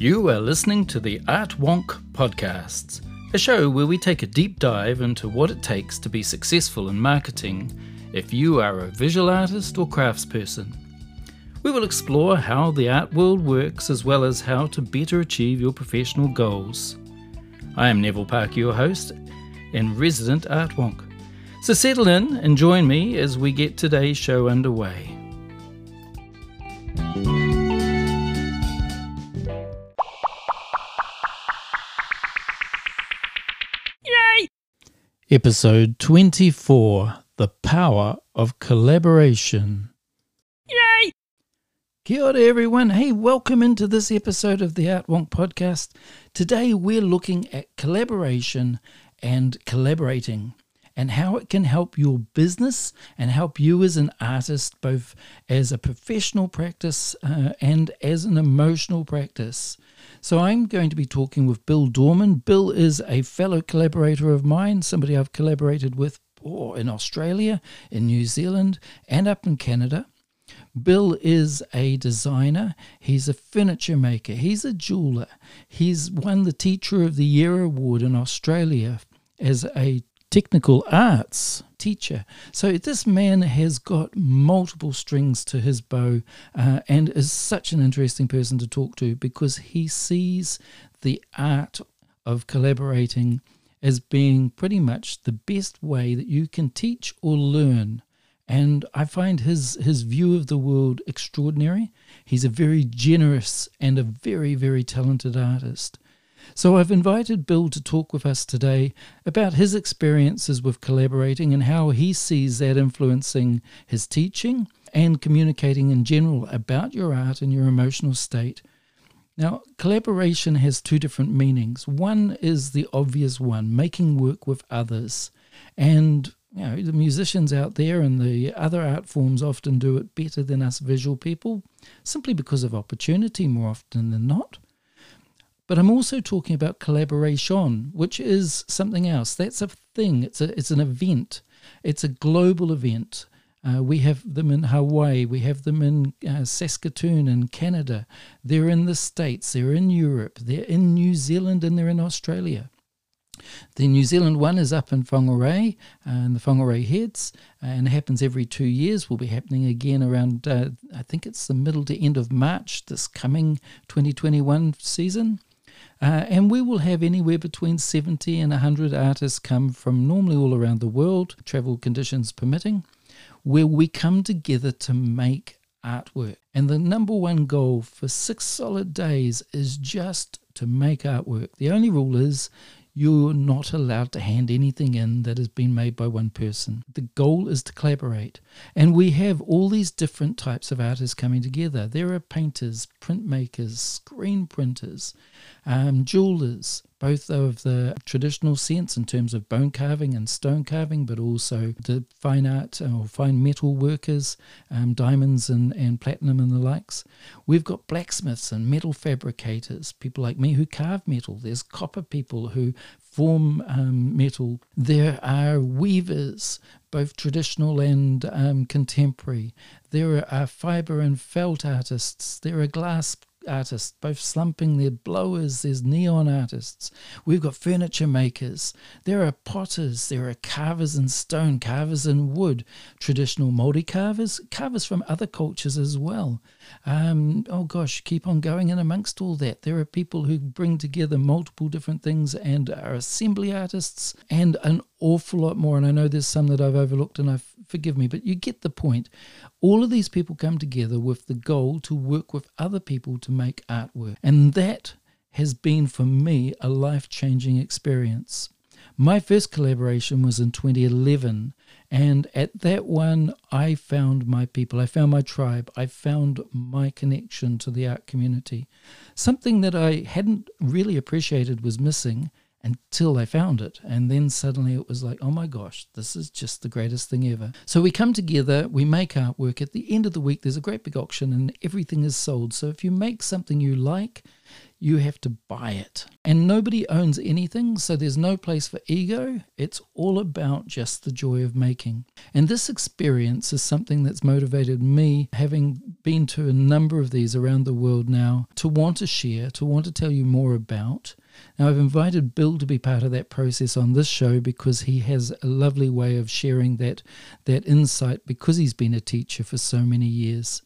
You are listening to the Art Wonk podcasts, a show where we take a deep dive into what it takes to be successful in marketing if you are a visual artist or craftsperson. We will explore how the art world works as well as how to better achieve your professional goals. I am Neville Park, your host and resident Art Wonk. So settle in and join me as we get today's show underway. Episode 24 The Power of Collaboration. Yay! Kia ora, everyone. Hey, welcome into this episode of the Art Wonk podcast. Today we're looking at collaboration and collaborating and how it can help your business and help you as an artist, both as a professional practice uh, and as an emotional practice. So I'm going to be talking with Bill Dorman. Bill is a fellow collaborator of mine, somebody I've collaborated with oh, in Australia, in New Zealand, and up in Canada. Bill is a designer, he's a furniture maker, he's a jeweler. He's won the Teacher of the Year award in Australia as a technical arts teacher. So this man has got multiple strings to his bow uh, and is such an interesting person to talk to because he sees the art of collaborating as being pretty much the best way that you can teach or learn. And I find his his view of the world extraordinary. He's a very generous and a very, very talented artist. So I've invited Bill to talk with us today about his experiences with collaborating and how he sees that influencing his teaching and communicating in general about your art and your emotional state. Now, collaboration has two different meanings. One is the obvious one, making work with others. And you know, the musicians out there and the other art forms often do it better than us visual people, simply because of opportunity more often than not. But I'm also talking about collaboration, which is something else. That's a thing. It's a it's an event. It's a global event. Uh, we have them in Hawaii. We have them in uh, Saskatoon in Canada. They're in the States. They're in Europe. They're in New Zealand and they're in Australia. The New Zealand one is up in Whangarei uh, and the Whangarei Heads, and it happens every two years. Will be happening again around, uh, I think it's the middle to end of March this coming 2021 season. Uh, and we will have anywhere between 70 and 100 artists come from normally all around the world, travel conditions permitting, where we come together to make artwork. And the number one goal for six solid days is just to make artwork. The only rule is you're not allowed to hand anything in that has been made by one person. The goal is to collaborate. And we have all these different types of artists coming together. There are painters, printmakers, screen printers, um, jewelers, both of the traditional sense in terms of bone carving and stone carving, but also the fine art or fine metal workers, um, diamonds and, and platinum and the likes. We've got blacksmiths and metal fabricators, people like me who carve metal. There's copper people who form um, metal. There are weavers, both traditional and um, contemporary. There are fiber and felt artists. There are glass artists, both slumping, their blowers, there's neon artists. We've got furniture makers. There are potters, there are carvers in stone, carvers in wood, traditional Māori carvers, carvers from other cultures as well. Um, oh gosh, keep on going. And amongst all that, there are people who bring together multiple different things and are assembly artists and an awful lot more. And I know there's some that I've overlooked, and I forgive me, but you get the point. All of these people come together with the goal to work with other people to make artwork. And that has been for me a life changing experience. My first collaboration was in 2011, and at that one, I found my people, I found my tribe, I found my connection to the art community. Something that I hadn't really appreciated was missing, until they found it. And then suddenly it was like, oh my gosh, this is just the greatest thing ever. So we come together, we make artwork. At the end of the week, there's a great big auction and everything is sold. So if you make something you like, you have to buy it. And nobody owns anything, so there's no place for ego. It's all about just the joy of making. And this experience is something that's motivated me, having been to a number of these around the world now to want to share, to want to tell you more about. Now, I've invited Bill to be part of that process on this show because he has a lovely way of sharing that, that insight because he's been a teacher for so many years.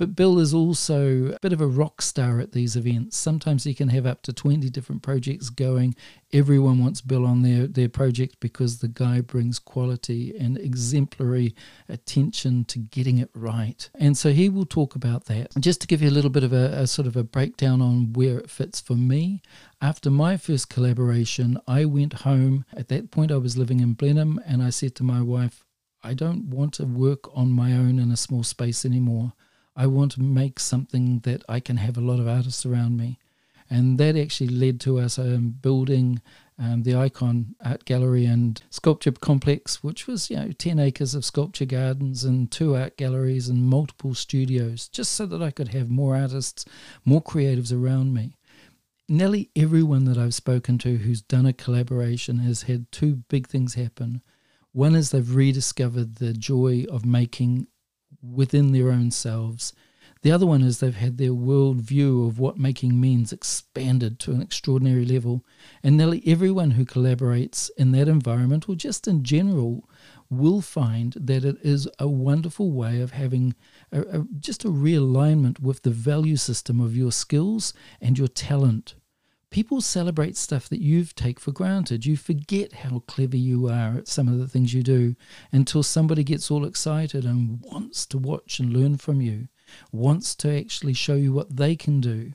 But Bill is also a bit of a rock star at these events. Sometimes he can have up to 20 different projects going. Everyone wants Bill on their, their project because the guy brings quality and exemplary attention to getting it right. And so he will talk about that. Just to give you a little bit of a, a sort of a breakdown on where it fits for me, after my first collaboration, I went home. At that point, I was living in Blenheim, and I said to my wife, I don't want to work on my own in a small space anymore. I want to make something that I can have a lot of artists around me. And that actually led to us um, building um, the Icon Art Gallery and Sculpture Complex, which was, you know, 10 acres of sculpture gardens and two art galleries and multiple studios, just so that I could have more artists, more creatives around me. Nearly everyone that I've spoken to who's done a collaboration has had two big things happen. One is they've rediscovered the joy of making within their own selves. The other one is they've had their world view of what making means expanded to an extraordinary level. And nearly everyone who collaborates in that environment, or just in general, will find that it is a wonderful way of having a, a, just a realignment with the value system of your skills and your talent. People celebrate stuff that you take for granted. You forget how clever you are at some of the things you do until somebody gets all excited and wants to watch and learn from you, wants to actually show you what they can do.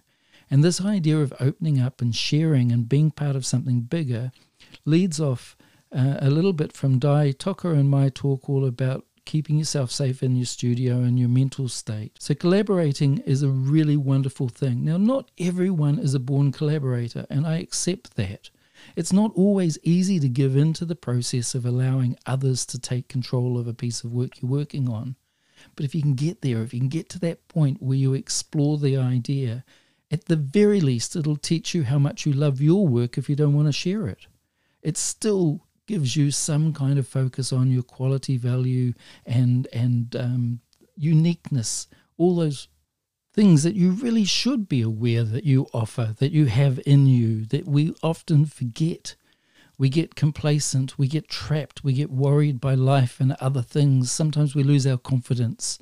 And this idea of opening up and sharing and being part of something bigger leads off uh, a little bit from Dai Toka and my talk all about keeping yourself safe in your studio and your mental state. So, collaborating is a really wonderful thing. Now, not everyone is a born collaborator, and I accept that. It's not always easy to give in to the process of allowing others to take control of a piece of work you're working on. But if you can get there, if you can get to that point where you explore the idea, at the very least, it'll teach you how much you love your work if you don't want to share it. It's still gives you some kind of focus on your quality value and and um, uniqueness. All those things that you really should be aware that you offer that you have in you that we often forget. We get complacent we get trapped we get worried by life and other things. Sometimes we lose our confidence.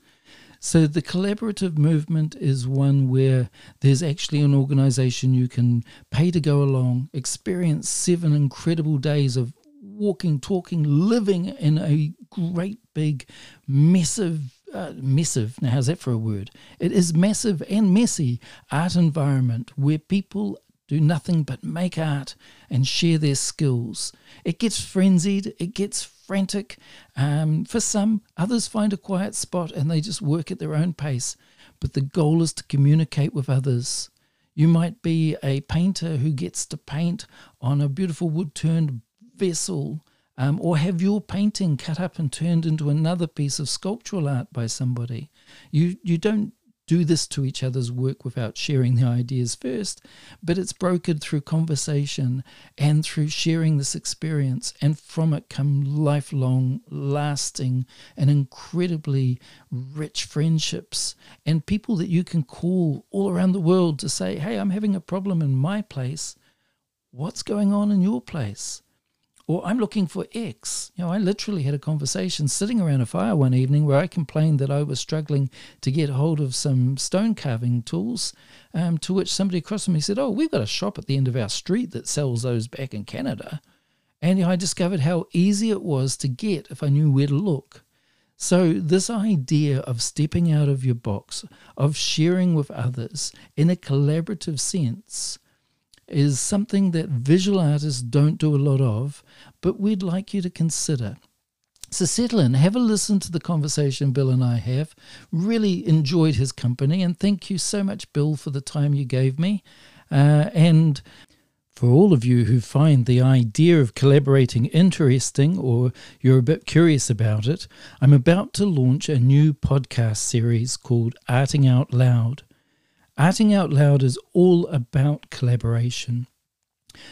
So the collaborative movement is one where there's actually an organization you can pay to go along, experience seven incredible days of walking, talking, living in a great big, massive, uh, massive, now how's that for a word? It is massive and messy art environment where people do nothing but make art and share their skills. It gets frenzied, it gets frantic. Um, for some, others find a quiet spot and they just work at their own pace. But the goal is to communicate with others. You might be a painter who gets to paint on a beautiful wood turned vessel um, or have your painting cut up and turned into another piece of sculptural art by somebody. You you don't do this to each other's work without sharing the ideas first, but it's brokered through conversation and through sharing this experience, and from it come lifelong, lasting, and incredibly rich friendships and people that you can call all around the world to say, Hey, I'm having a problem in my place. What's going on in your place? Or I'm looking for X. You know, I literally had a conversation sitting around a fire one evening where I complained that I was struggling to get hold of some stone carving tools. Um, to which somebody across from me said, "Oh, we've got a shop at the end of our street that sells those back in Canada." And I discovered how easy it was to get if I knew where to look. So, this idea of stepping out of your box, of sharing with others in a collaborative sense, is something that visual artists don't do a lot of, but we'd like you to consider. So settle in, have a listen to the conversation Bill and I have. Really enjoyed his company, and thank you so much, Bill, for the time you gave me. Uh, and for all of you who find the idea of collaborating interesting or you're a bit curious about it, I'm about to launch a new podcast series called Arting Out Loud. Arting Out Loud is all about collaboration.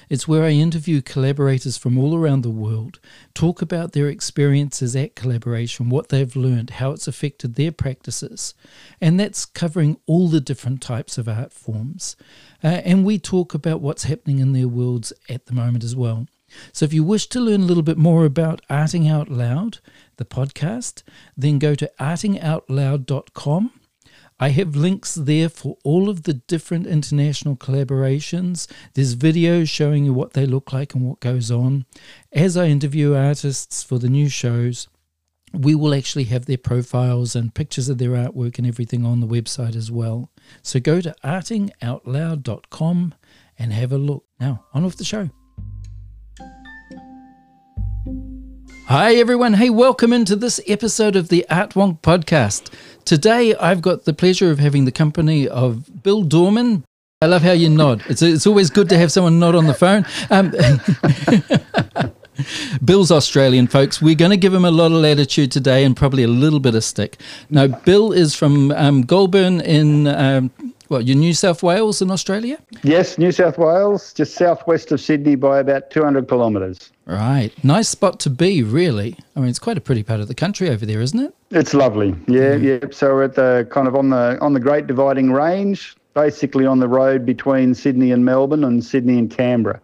It's where I interview collaborators from all around the world, talk about their experiences at collaboration, what they've learned, how it's affected their practices. And that's covering all the different types of art forms. Uh, and we talk about what's happening in their worlds at the moment as well. So if you wish to learn a little bit more about Arting Out Loud, the podcast, then go to artingoutloud.com I have links there for all of the different international collaborations. There's videos showing you what they look like and what goes on. As I interview artists for the new shows, we will actually have their profiles and pictures of their artwork and everything on the website as well. So go to artingoutloud.com and have a look. Now, on with the show. Hi, everyone. Hey, welcome into this episode of the Art Wonk podcast. Today, I've got the pleasure of having the company of Bill Dorman. I love how you nod. It's, it's always good to have someone nod on the phone. Um, Bill's Australian, folks. We're going to give him a lot of latitude today and probably a little bit of stick. Now, Bill is from um, Goulburn in um, well, you New South Wales in Australia? Yes, New South Wales, just southwest of Sydney by about 200 kilometres. Right. Nice spot to be, really. I mean, it's quite a pretty part of the country over there, isn't it? It's lovely. Yeah, mm. yeah. So we're at the kind of on the on the Great Dividing Range, basically on the road between Sydney and Melbourne and Sydney and Canberra.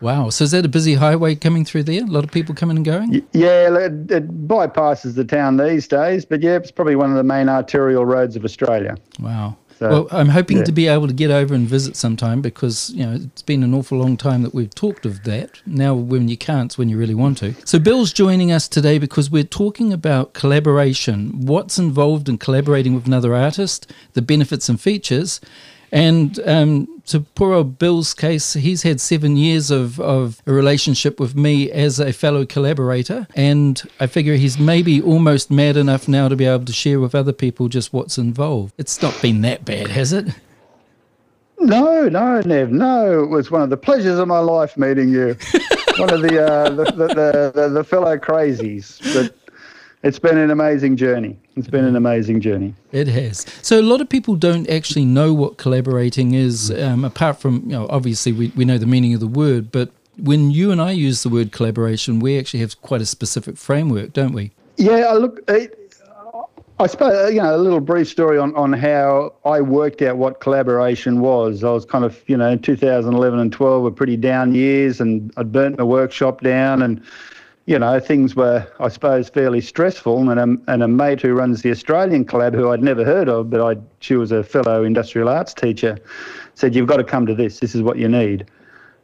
Wow. So is that a busy highway coming through there? A lot of people coming and going? Yeah, it, it, bypasses the town these days, but yeah, it's probably one of the main arterial roads of Australia. Wow. So, well, I'm hoping yeah. to be able to get over and visit sometime because you know it's been an awful long time that we've talked of that. Now, when you can't, it's when you really want to. So, Bill's joining us today because we're talking about collaboration. What's involved in collaborating with another artist, the benefits and features, and um, to poor old Bill's case, he's had seven years of, of a relationship with me as a fellow collaborator. And I figure he's maybe almost mad enough now to be able to share with other people just what's involved. It's not been that bad, has it? No, no, Nev, no. It was one of the pleasures of my life meeting you. one of the, uh, the, the, the, the fellow crazies. But it's been an amazing journey. It's been an amazing journey. It has. So a lot of people don't actually know what collaborating is, um, apart from you know obviously we, we know the meaning of the word, but when you and I use the word collaboration, we actually have quite a specific framework, don't we? Yeah, I look, I suppose you know a little brief story on, on how I worked out what collaboration was. I was kind of you know 2011 and 12 were pretty down years, and I'd burnt my workshop down, and you know, things were, I suppose, fairly stressful. And a, and a mate who runs the Australian Collab, who I'd never heard of, but I, she was a fellow industrial arts teacher, said, You've got to come to this. This is what you need.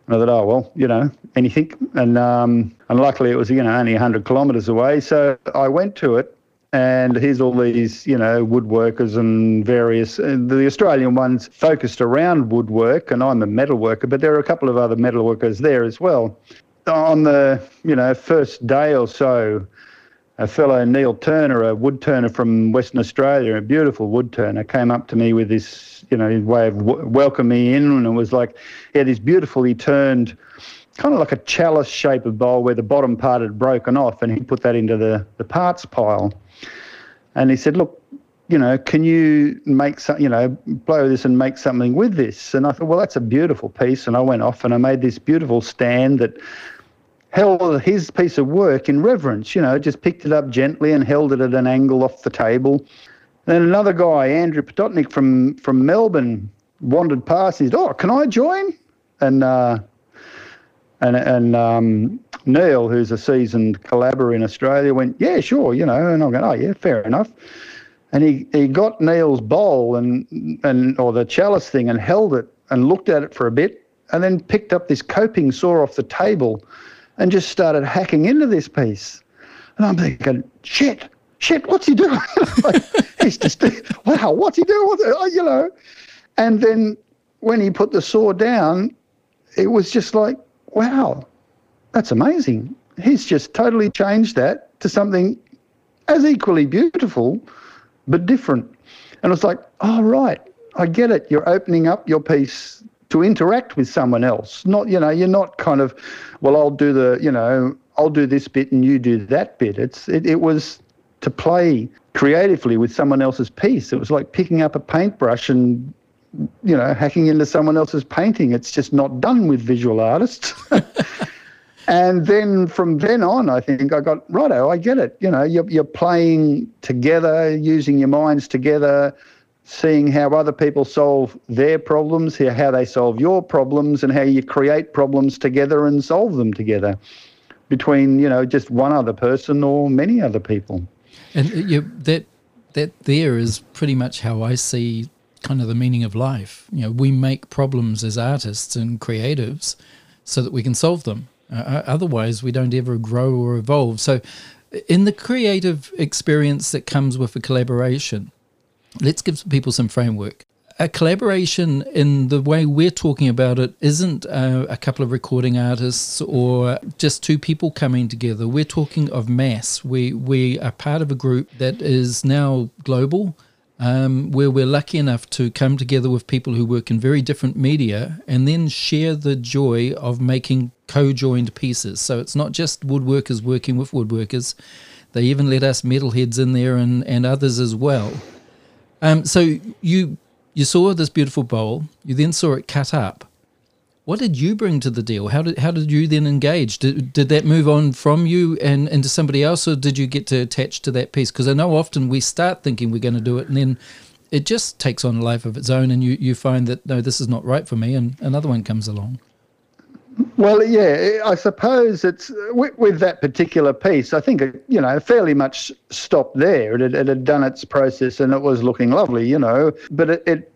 And I thought, Oh, well, you know, anything. And, um, and luckily it was, you know, only 100 kilometres away. So I went to it. And here's all these, you know, woodworkers and various. Uh, the Australian ones focused around woodwork, and I'm a metal worker, but there are a couple of other metal workers there as well on the you know first day or so, a fellow Neil Turner, a wood turner from Western Australia, a beautiful wood turner, came up to me with this you know way of w- welcome me in, and it was like he had this beautifully turned. Kind of like a chalice shape of bowl where the bottom part had broken off, and he put that into the, the parts pile. And he said, Look, you know, can you make some, you know, blow this and make something with this? And I thought, well, that's a beautiful piece. And I went off and I made this beautiful stand that held his piece of work in reverence, you know, just picked it up gently and held it at an angle off the table. Then another guy, Andrew Potocnik from, from Melbourne, wandered past. He said, Oh, can I join? And, uh, and, and um, Neil, who's a seasoned collaborator in Australia, went, Yeah, sure, you know. And I'm going, Oh, yeah, fair enough. And he, he got Neil's bowl and, and or the chalice thing and held it and looked at it for a bit and then picked up this coping saw off the table and just started hacking into this piece. And I'm thinking, shit, shit, what's he doing? he's just, wow, what's he doing? Uh, you know. And then when he put the saw down, it was just like, wow, that's amazing. He's just totally changed that to something as equally beautiful, but different. And it's like, oh, right, I get it. You're opening up your piece to interact with someone else. Not, you know, you're not kind of, well, I'll do the, you know, I'll do this bit and you do that bit. It's it, it was to play creatively with someone else's piece. It was like picking up a paintbrush and you know, hacking into someone else's painting. It's just not done with visual artists. and then from then on, I think I got righto. I get it. You know, you're you're playing together, using your minds together, seeing how other people solve their problems, how they solve your problems, and how you create problems together and solve them together between you know just one other person or many other people. And uh, you, that that there is pretty much how I see kind of the meaning of life. You know, we make problems as artists and creatives so that we can solve them. Uh, uh, otherwise, we don't ever grow or evolve. So, in the creative experience that comes with a collaboration, let's give people some framework. A collaboration in the way we're talking about it isn't uh, a couple of recording artists or just two people coming together. We're talking of mass. We we are part of a group that is now global um, where we're lucky enough to come together with people who work in very different media and then share the joy of making co-joined pieces. So it's not just woodworkers working with woodworkers; they even let us metalheads in there and, and others as well. Um, so you you saw this beautiful bowl, you then saw it cut up, what did you bring to the deal? How did how did you then engage? Did, did that move on from you and into somebody else, or did you get to attach to that piece? Because I know often we start thinking we're going to do it, and then it just takes on a life of its own, and you, you find that no, this is not right for me, and another one comes along. Well, yeah, I suppose it's with, with, that particular piece. I think it, you know fairly much stopped there. It had, it had, done its process and it was looking lovely, you know. But it, it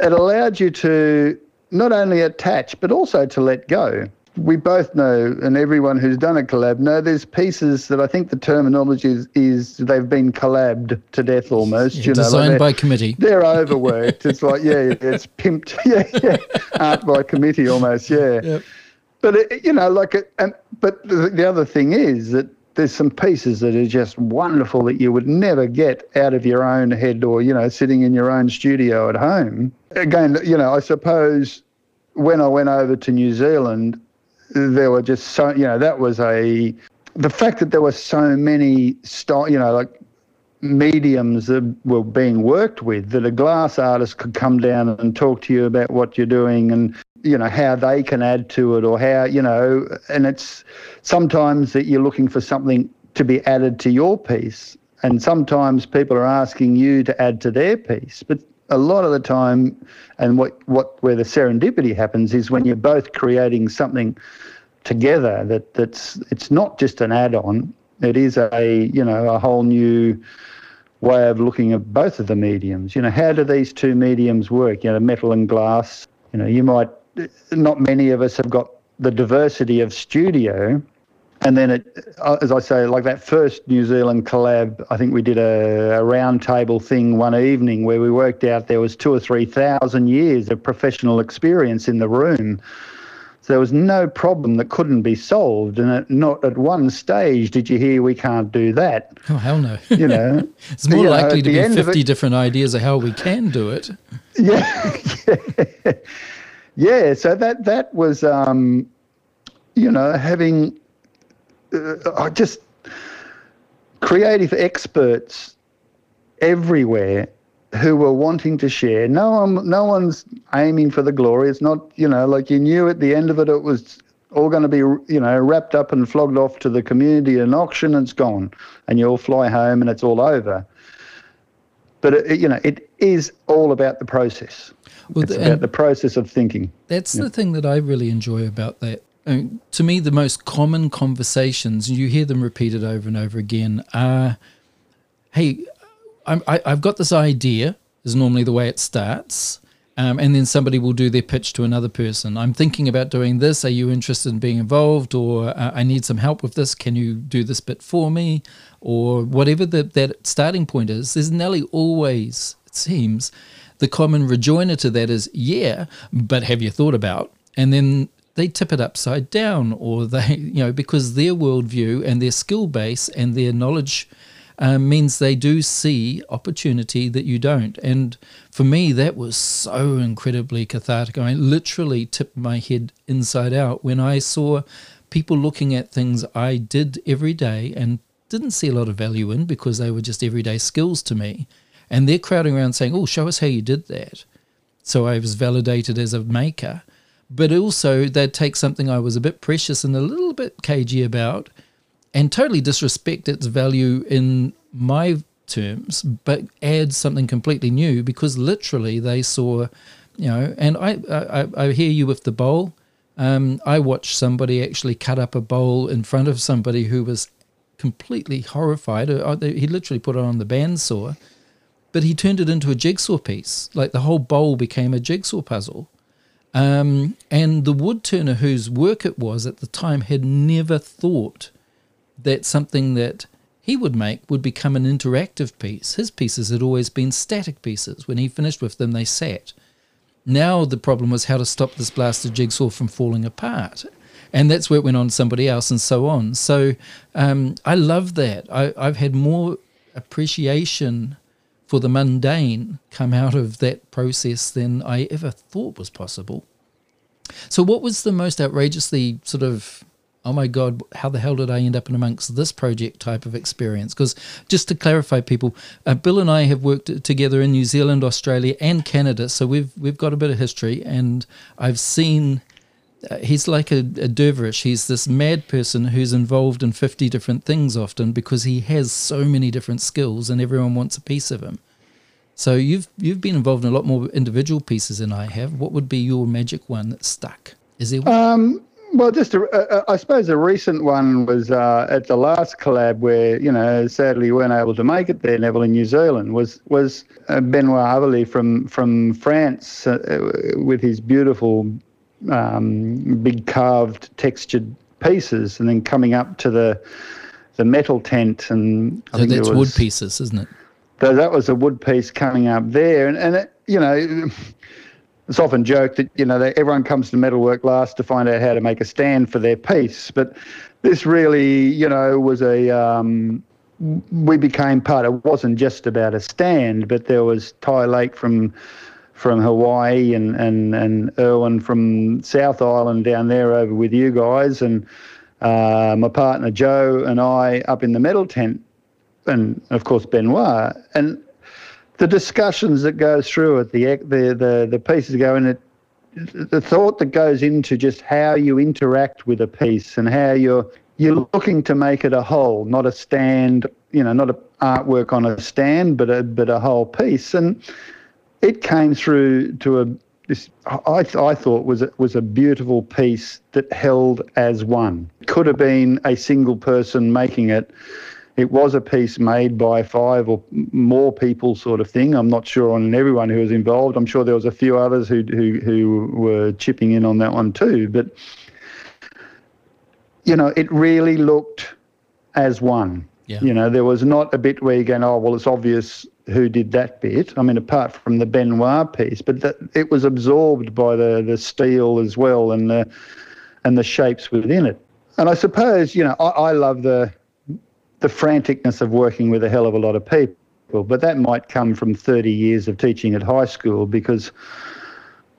it allowed you to not only attach, but also to let go. We both know, and everyone who's done a collab know there's pieces that I think the terminology is, is they've been collabed to death almost. Yeah, you know, designed like by committee. They're overworked. it's like, yeah, it's pimped. Yeah, yeah. Art by committee almost, yeah. Yep. But, it, you know, like, it, and, but the, the other thing is that there's some pieces that are just wonderful that you would never get out of your own head or, you know, sitting in your own studio at home. Again, you know, I suppose when I went over to New Zealand, there were just so, you know, that was a, the fact that there were so many, style, you know, like mediums that were being worked with that a glass artist could come down and talk to you about what you're doing and you know how they can add to it or how you know and it's sometimes that you're looking for something to be added to your piece. And sometimes people are asking you to add to their piece. But a lot of the time and what what where the serendipity happens is when you're both creating something together that that's it's not just an add-on. It is a you know a whole new way of looking at both of the mediums. You know how do these two mediums work? You know metal and glass. You know you might not many of us have got the diversity of studio. And then, it, uh, as I say, like that first New Zealand collab, I think we did a, a round table thing one evening where we worked out there was two or three thousand years of professional experience in the room. So there was no problem that couldn't be solved, and at, not at one stage did you hear we can't do that. Oh hell no! You know, it's more likely know, to be fifty different ideas of how we can do it. Yeah, yeah. Yeah, so that that was, um, you know, having uh, just creative experts everywhere who were wanting to share. No one, no one's aiming for the glory. It's not, you know, like you knew at the end of it, it was all going to be, you know, wrapped up and flogged off to the community and auction. And it's gone, and you all fly home, and it's all over. But it, you know, it is all about the process. Well, it's about the process of thinking. That's yeah. the thing that I really enjoy about that. I mean, to me, the most common conversations, you hear them repeated over and over again, are, "Hey, I'm, I, have got this idea." Is normally the way it starts, um, and then somebody will do their pitch to another person. I'm thinking about doing this. Are you interested in being involved? Or uh, I need some help with this. Can you do this bit for me? Or whatever the, that starting point is. There's nearly always, seems, the common rejoinder to that is, yeah, but have you thought about? And then they tip it upside down, or they, you know, because their worldview and their skill base and their knowledge um, means they do see opportunity that you don't. And for me, that was so incredibly cathartic. I literally tipped my head inside out when I saw people looking at things I did every day and didn't see a lot of value in because they were just everyday skills to me and they're crowding around saying, "Oh, show us how you did that." so I was validated as a maker. But also, they'd take something I was a bit precious and a little bit cagey about, and totally disrespect its value in my terms, but add something completely new because literally they saw, you know. And I I, I hear you with the bowl. Um, I watched somebody actually cut up a bowl in front of somebody who was completely horrified. Uh, he literally put it on the bandsaw, but he turned it into a jigsaw piece. Like the whole bowl became a jigsaw puzzle. Um, and the wood turner whose work it was at the time had never thought that something that he would make would become an interactive piece. His pieces had always been static pieces. When he finished with them, they sat. Now the problem was how to stop this blasted jigsaw from falling apart. And that's where it went on to somebody else and so on. So um, I love that. I, I've had more appreciation for the mundane come out of that process than I ever thought was possible. So, what was the most outrageously sort of, oh my God, how the hell did I end up in amongst this project type of experience? Because just to clarify, people, uh, Bill and I have worked together in New Zealand, Australia, and Canada, so we've we've got a bit of history, and I've seen. Uh, he's like a, a dervish. He's this mad person who's involved in 50 different things often because he has so many different skills and everyone wants a piece of him. So you've you've been involved in a lot more individual pieces than I have. What would be your magic one that stuck? Is there one? Um, well, just a, a, I suppose a recent one was uh, at the last collab where you know sadly you weren't able to make it there, Neville in New Zealand. Was was uh, Benoit Averly from from France uh, with his beautiful um, big carved textured pieces, and then coming up to the the metal tent and I so that's was, wood pieces, isn't it? So that was a wood piece coming up there, and and it, you know. It's often joked that you know everyone comes to metalwork last to find out how to make a stand for their piece, but this really, you know, was a um, we became part. It wasn't just about a stand, but there was Tai Lake from from Hawaii and and and Erwin from South Island down there over with you guys, and uh, my partner Joe and I up in the metal tent and of course Benoit, and the discussions that go through it, the the the, the pieces go in it, the thought that goes into just how you interact with a piece and how you're you're looking to make it a whole, not a stand, you know, not a artwork on a stand, but a but a whole piece, and it came through to a this I, I thought was a, was a beautiful piece that held as one. Could have been a single person making it it was a piece made by five or more people, sort of thing. I'm not sure on everyone who was involved. I'm sure there was a few others who who, who were chipping in on that one too. But you know, it really looked as one. Yeah. You know, there was not a bit where you're going, oh, well, it's obvious who did that bit. I mean, apart from the Benoit piece, but that, it was absorbed by the the steel as well and the and the shapes within it. And I suppose, you know, I, I love the the franticness of working with a hell of a lot of people. But that might come from 30 years of teaching at high school because,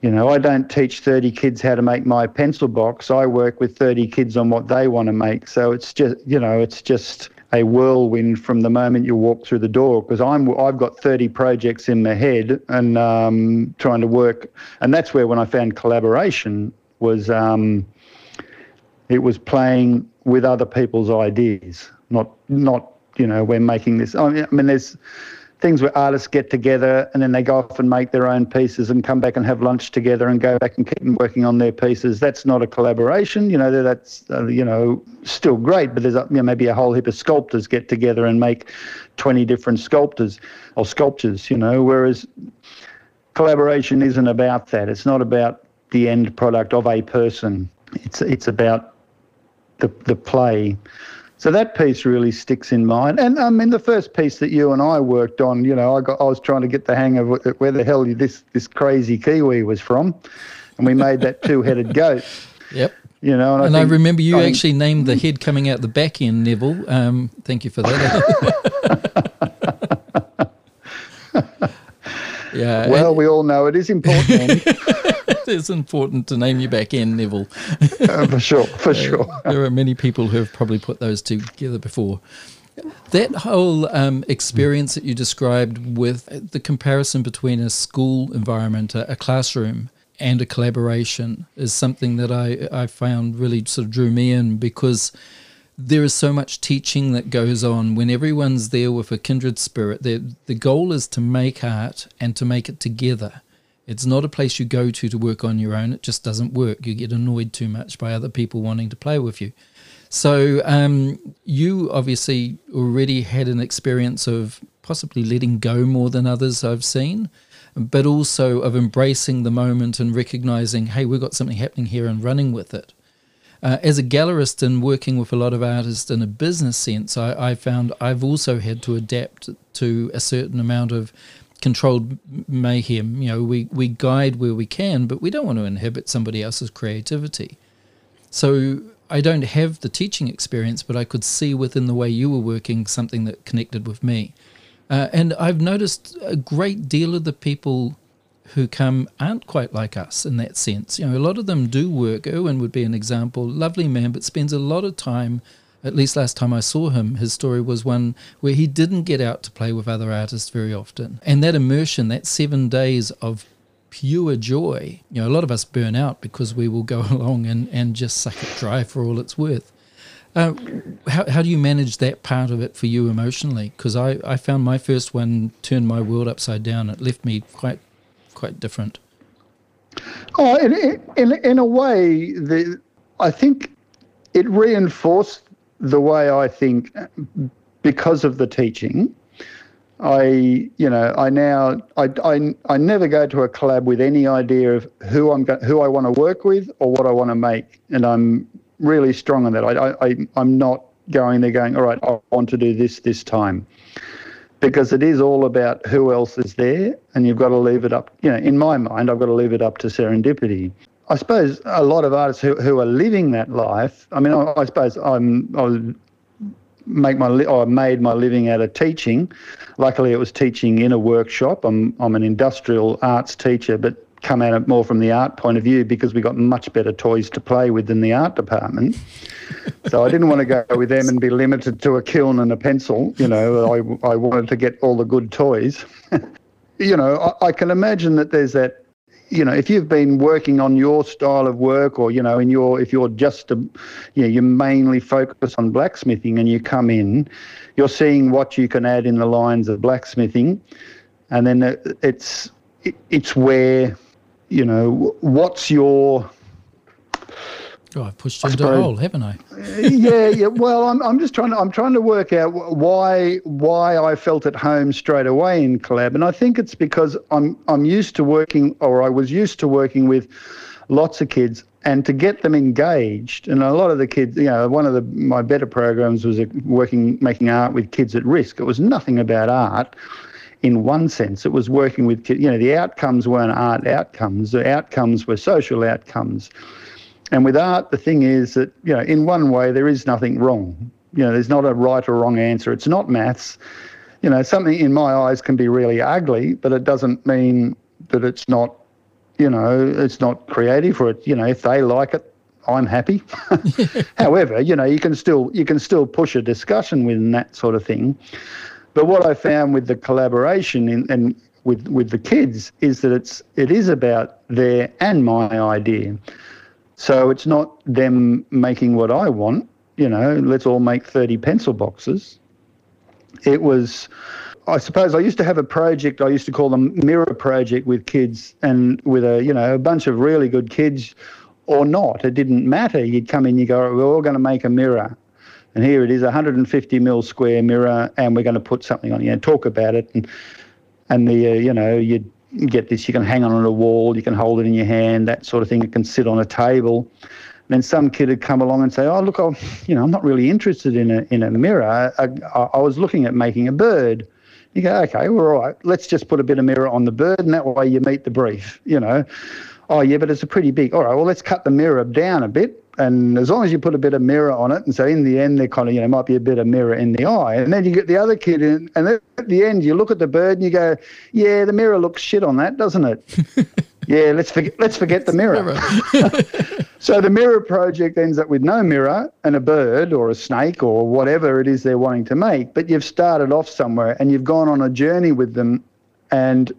you know, I don't teach 30 kids how to make my pencil box. I work with 30 kids on what they want to make. So it's just, you know, it's just a whirlwind from the moment you walk through the door because I'm I've got 30 projects in my head and um, trying to work, and that's where when I found collaboration was um, it was playing with other people's ideas not not you know we're making this. I mean, there's things where artists get together and then they go off and make their own pieces and come back and have lunch together and go back and keep working on their pieces. That's not a collaboration. You know, that's uh, you know still great, but there's a, you know, maybe a whole heap of sculptors get together and make 20 different sculptors or sculptures. You know, whereas collaboration isn't about that. It's not about the end product of a person. It's it's about the the play so that piece really sticks in mind. And I mean, the first piece that you and I worked on, you know, I got I was trying to get the hang of where the hell this this crazy kiwi was from, and we made that two-headed goat. Yep. You know, and, I, think, I, remember you I actually named the head coming out the back end, Neville. Um, thank you for that. yeah. Well, we all know it is important. it's important to name your back end, Neville. uh, for sure, for uh, sure. there are many people who have probably put those two together before. That whole um, experience that you described with the comparison between a school environment, a, a classroom, and a collaboration is something that I, I found really sort of drew me in because there is so much teaching that goes on when everyone's there with a kindred spirit. The, the goal is to make art and to make it together. It's not a place you go to to work on your own. It just doesn't work. You get annoyed too much by other people wanting to play with you. So um, you obviously already had an experience of possibly letting go more than others I've seen, but also of embracing the moment and recognizing, hey, we've got something happening here and running with it. Uh, as a gallerist and working with a lot of artists in a business sense, I, I, found I've also had to adapt to a certain amount of controlled mayhem. You know, we, we guide where we can, but we don't want to inhibit somebody else's creativity. So I don't have the teaching experience, but I could see within the way you were working something that connected with me. Uh, and I've noticed a great deal of the people who come aren't quite like us in that sense. You know, a lot of them do work. Erwin would be an example, lovely man, but spends a lot of time. At least last time I saw him, his story was one where he didn't get out to play with other artists very often. And that immersion, that seven days of pure joy. You know, a lot of us burn out because we will go along and, and just suck it dry for all it's worth. Uh, how, how do you manage that part of it for you emotionally? Because I, I found my first one turned my world upside down. It left me quite quite different. Oh, in, in, in a way, the, I think it reinforced the way I think because of the teaching. I, you know, I now I, I, I never go to a collab with any idea of who I'm go, who I want to work with or what I want to make, and I'm really strong on that. I, I I'm not going there going, all right, I want to do this this time, because it is all about who else is there, and you've got to leave it up. You know, in my mind, I've got to leave it up to serendipity. I suppose a lot of artists who, who are living that life. I mean, I, I suppose I'm I make my I made my living out of teaching. Luckily, it was teaching in a workshop. I'm I'm an industrial arts teacher, but come at it more from the art point of view because we got much better toys to play with than the art department. so I didn't want to go with them and be limited to a kiln and a pencil. You know, I I wanted to get all the good toys. you know, I, I can imagine that there's that you know, if you've been working on your style of work, or you know, in your if you're just a, you know, you mainly focus on blacksmithing, and you come in, you're seeing what you can add in the lines of blacksmithing, and then it's it's where, you know, what's your Oh, I've pushed you into a hole, haven't I? yeah, yeah. Well, I'm, I'm just trying to I'm trying to work out why why I felt at home straight away in collab, and I think it's because I'm I'm used to working, or I was used to working with lots of kids, and to get them engaged. And a lot of the kids, you know, one of the my better programs was uh, working making art with kids at risk. It was nothing about art in one sense. It was working with kids. You know, the outcomes weren't art outcomes. The outcomes were social outcomes and with art, the thing is that, you know, in one way, there is nothing wrong. You know, there's not a right or wrong answer. It's not maths. You know, something in my eyes can be really ugly, but it doesn't mean that it's not, you know, it's not creative or it, you know, if they like it, I'm happy. However, you know, you can still you can still push a discussion within that sort of thing. But what I found with the collaboration in, and with with the kids is that it's it is about their and my idea. So it's not them making what I want, you know, let's all make 30 pencil boxes. It was, I suppose I used to have a project, I used to call them mirror project with kids and with a, you know, a bunch of really good kids or not. It didn't matter. You'd come in, you go, we're all going to make a mirror. And here it is, 150 mil square mirror, and we're going to put something on you and talk about it. And, and the, uh, you know, you'd get this, you can hang on on a wall, you can hold it in your hand, that sort of thing. It can sit on a table. And then some kid would come along and say, "Oh, look, I'm, you know, I'm not really interested in a in a mirror. I, I, I was looking at making a bird." You go, "Okay, well, all right. Let's just put a bit of mirror on the bird, and that way you meet the brief." You know, oh yeah, but it's a pretty big. All right, well, let's cut the mirror down a bit and as long as you put a bit of mirror on it, and so in the end, there kind of you know might be a bit of mirror in the eye, and then you get the other kid in, and then at the end, you look at the bird and you go, "Yeah, the mirror looks shit on that, doesn't it?" yeah, let's forget let's forget the mirror. So the mirror project ends up with no mirror and a bird or a snake or whatever it is they're wanting to make, but you've started off somewhere and you've gone on a journey with them and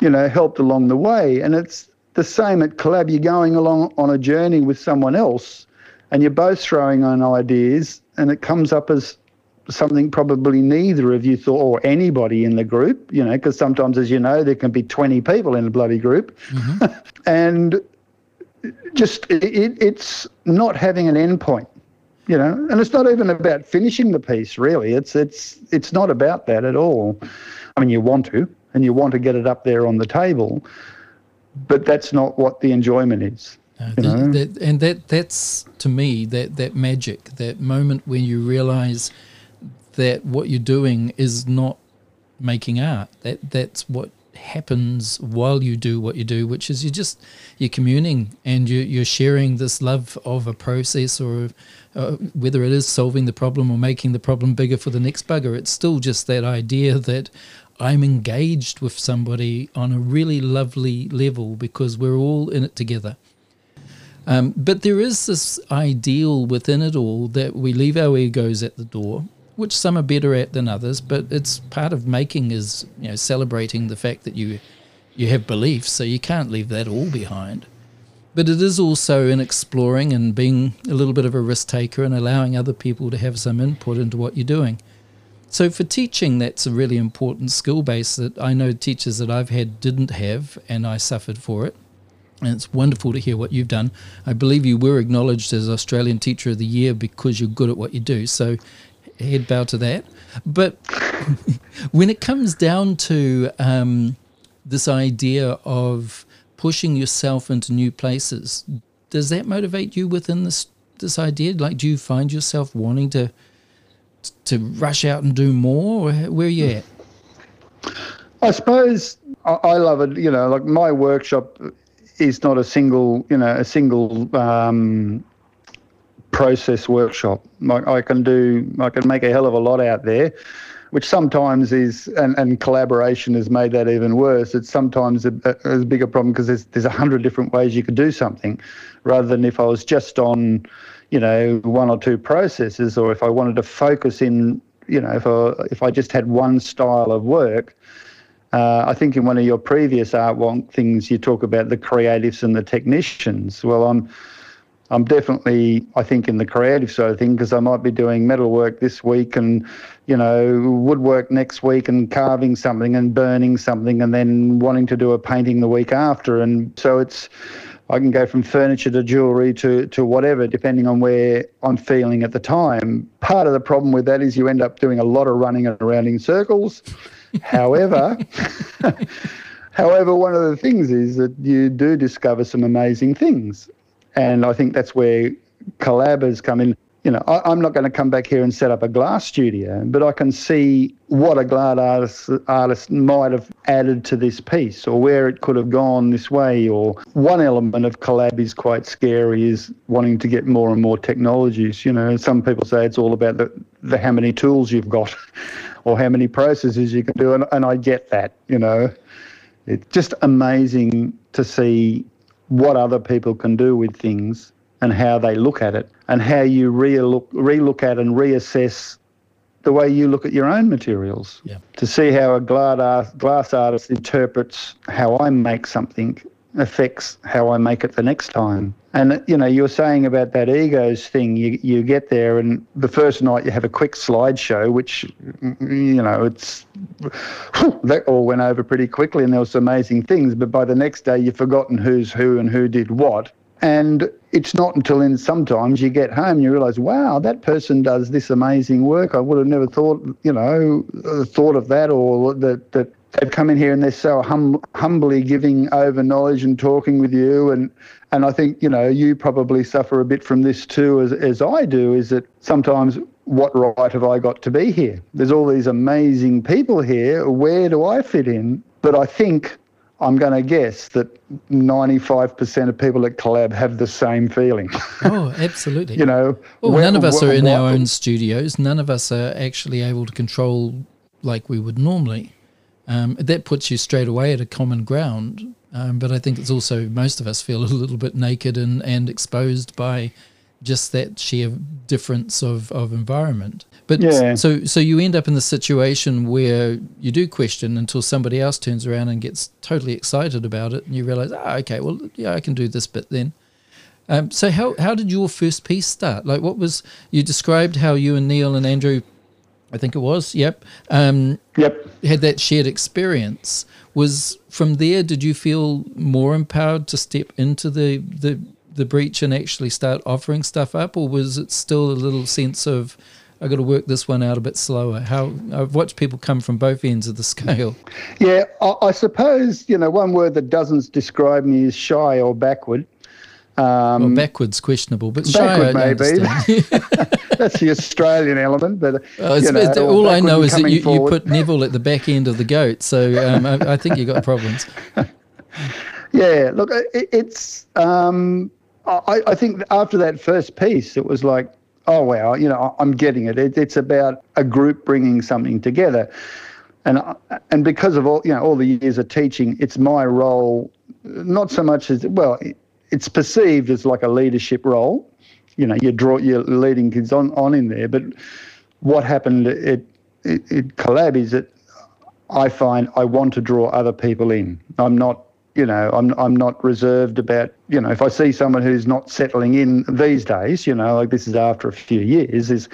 you know helped along the way and it's the same at collab. You're going along on a journey with someone else and you're both throwing on ideas and it comes up as something probably neither of you thought or anybody in the group you know because sometimes as you know there can be 20 people in a bloody group. Mm-hmm. and just it, it's not having an end point you know and it's not even about finishing the piece really. It's it's it's not about that at all. I mean you want to and you want to get it up there on the table but that's not what the enjoyment is uh, the, that, and that that's to me that that magic that moment when you realize that what you're doing is not making art that that's what happens while you do what you do, which is you just you're communing and you, you're sharing this love of a process or uh, whether it is solving the problem or making the problem bigger for the next bugger. It's still just that idea that I'm engaged with somebody on a really lovely level because we're all in it together. Um, but there is this ideal within it all that we leave our egos at the door which some are better at than others, but it's part of making is you know celebrating the fact that you you have beliefs, so you can't leave that all behind. But it is also in exploring and being a little bit of a risk taker and allowing other people to have some input into what you're doing. So for teaching, that's a really important skill base that I know teachers that I've had didn't have, and I suffered for it. And it's wonderful to hear what you've done. I believe you were acknowledged as Australian Teacher of the Year because you're good at what you do. So head bow to that. But when it comes down to um, this idea of pushing yourself into new places, does that motivate you within this this idea? Like, do you find yourself wanting to to rush out and do more, where are you at? I suppose I, love it. You know, like my workshop is not a single, you know, a single um, process workshop. I, I, can do, I can make a hell of a lot out there, which sometimes is, and, and collaboration has made that even worse. It's sometimes a, a, a bigger problem because there's there's a hundred different ways you could do something, rather than if I was just on, you know, one or two processes, or if I wanted to focus in, you know, if I if I just had one style of work. Uh, I think in one of your previous art wonk things, you talk about the creatives and the technicians. Well, I'm I'm definitely, I think, in the creative side of things because I might be doing metal work this week and, you know, woodwork next week and carving something and burning something and then wanting to do a painting the week after. And so it's, I can go from furniture to jewelry to, to whatever, depending on where I'm feeling at the time. Part of the problem with that is you end up doing a lot of running around in circles. however, however, one of the things is that you do discover some amazing things. And I think that's where collabs come in. You know, I, am not going to come back here and set up a glass studio, but I can see what a glass artist, artist might have added to this piece or where it could have gone this way. Or one element of collab is quite scary is wanting to get more and more technologies. You know, some people say it's all about the, the how many tools you've got or how many processes you can do. And, and I get that, you know. It's just amazing to see what other people can do with things and how they look at it and how you re-look, re-look at and reassess the way you look at your own materials yeah. to see how a glass artist interprets how I make something affects how I make it the next time. And you know, you were saying about that egos thing. You you get there, and the first night you have a quick slideshow, which you know it's that all went over pretty quickly, and there was some amazing things. But by the next day, you've forgotten who's who and who did what. And it's not until then sometimes you get home you realise, wow, that person does this amazing work. I would have never thought, you know, uh, thought of that, or that that they've come in here and they're so hum, humbly giving over knowledge and talking with you. And and I think you know you probably suffer a bit from this too as as I do is that sometimes what right have I got to be here? There's all these amazing people here. Where do I fit in? But I think I'm going to guess that 95% of people at Collab have the same feeling. Oh, absolutely. you know, well, where, none of us are in our own studios. None of us are actually able to control like we would normally. Um, that puts you straight away at a common ground Um, but I think it's also most of us feel a little bit naked and, and exposed by just that sheer difference of, of environment. But Yeah. so so you end up in the situation where you do question until somebody else turns around and gets totally excited about it, and you realize, ah, okay, well, yeah, I can do this bit then. Um, so how how did your first piece start? Like, what was you described how you and Neil and Andrew, I think it was, yep, um, Yep. had that shared experience. Was from there did you feel more empowered to step into the the the breach and actually start offering stuff up, or was it still a little sense of I got to work this one out a bit slower? How I've watched people come from both ends of the scale. Yeah, I, I suppose you know one word that doesn't describe me is shy or backward. Um, well, backwards questionable, but Backward, maybe. that's the Australian element, but you know, all I know is that you, you put Neville at the back end of the goat, so um, I, I think you've got problems. Yeah, look, it, it's. Um, I, I think after that first piece, it was like, oh wow, you know, I'm getting it. it. It's about a group bringing something together, and and because of all you know all the years of teaching, it's my role, not so much as well. It, it's perceived as like a leadership role. You know, you draw you're leading kids on on in there, but what happened at, at, at Collab is that I find I want to draw other people in. I'm not, you know, I'm I'm not reserved about, you know, if I see someone who's not settling in these days, you know, like this is after a few years, is,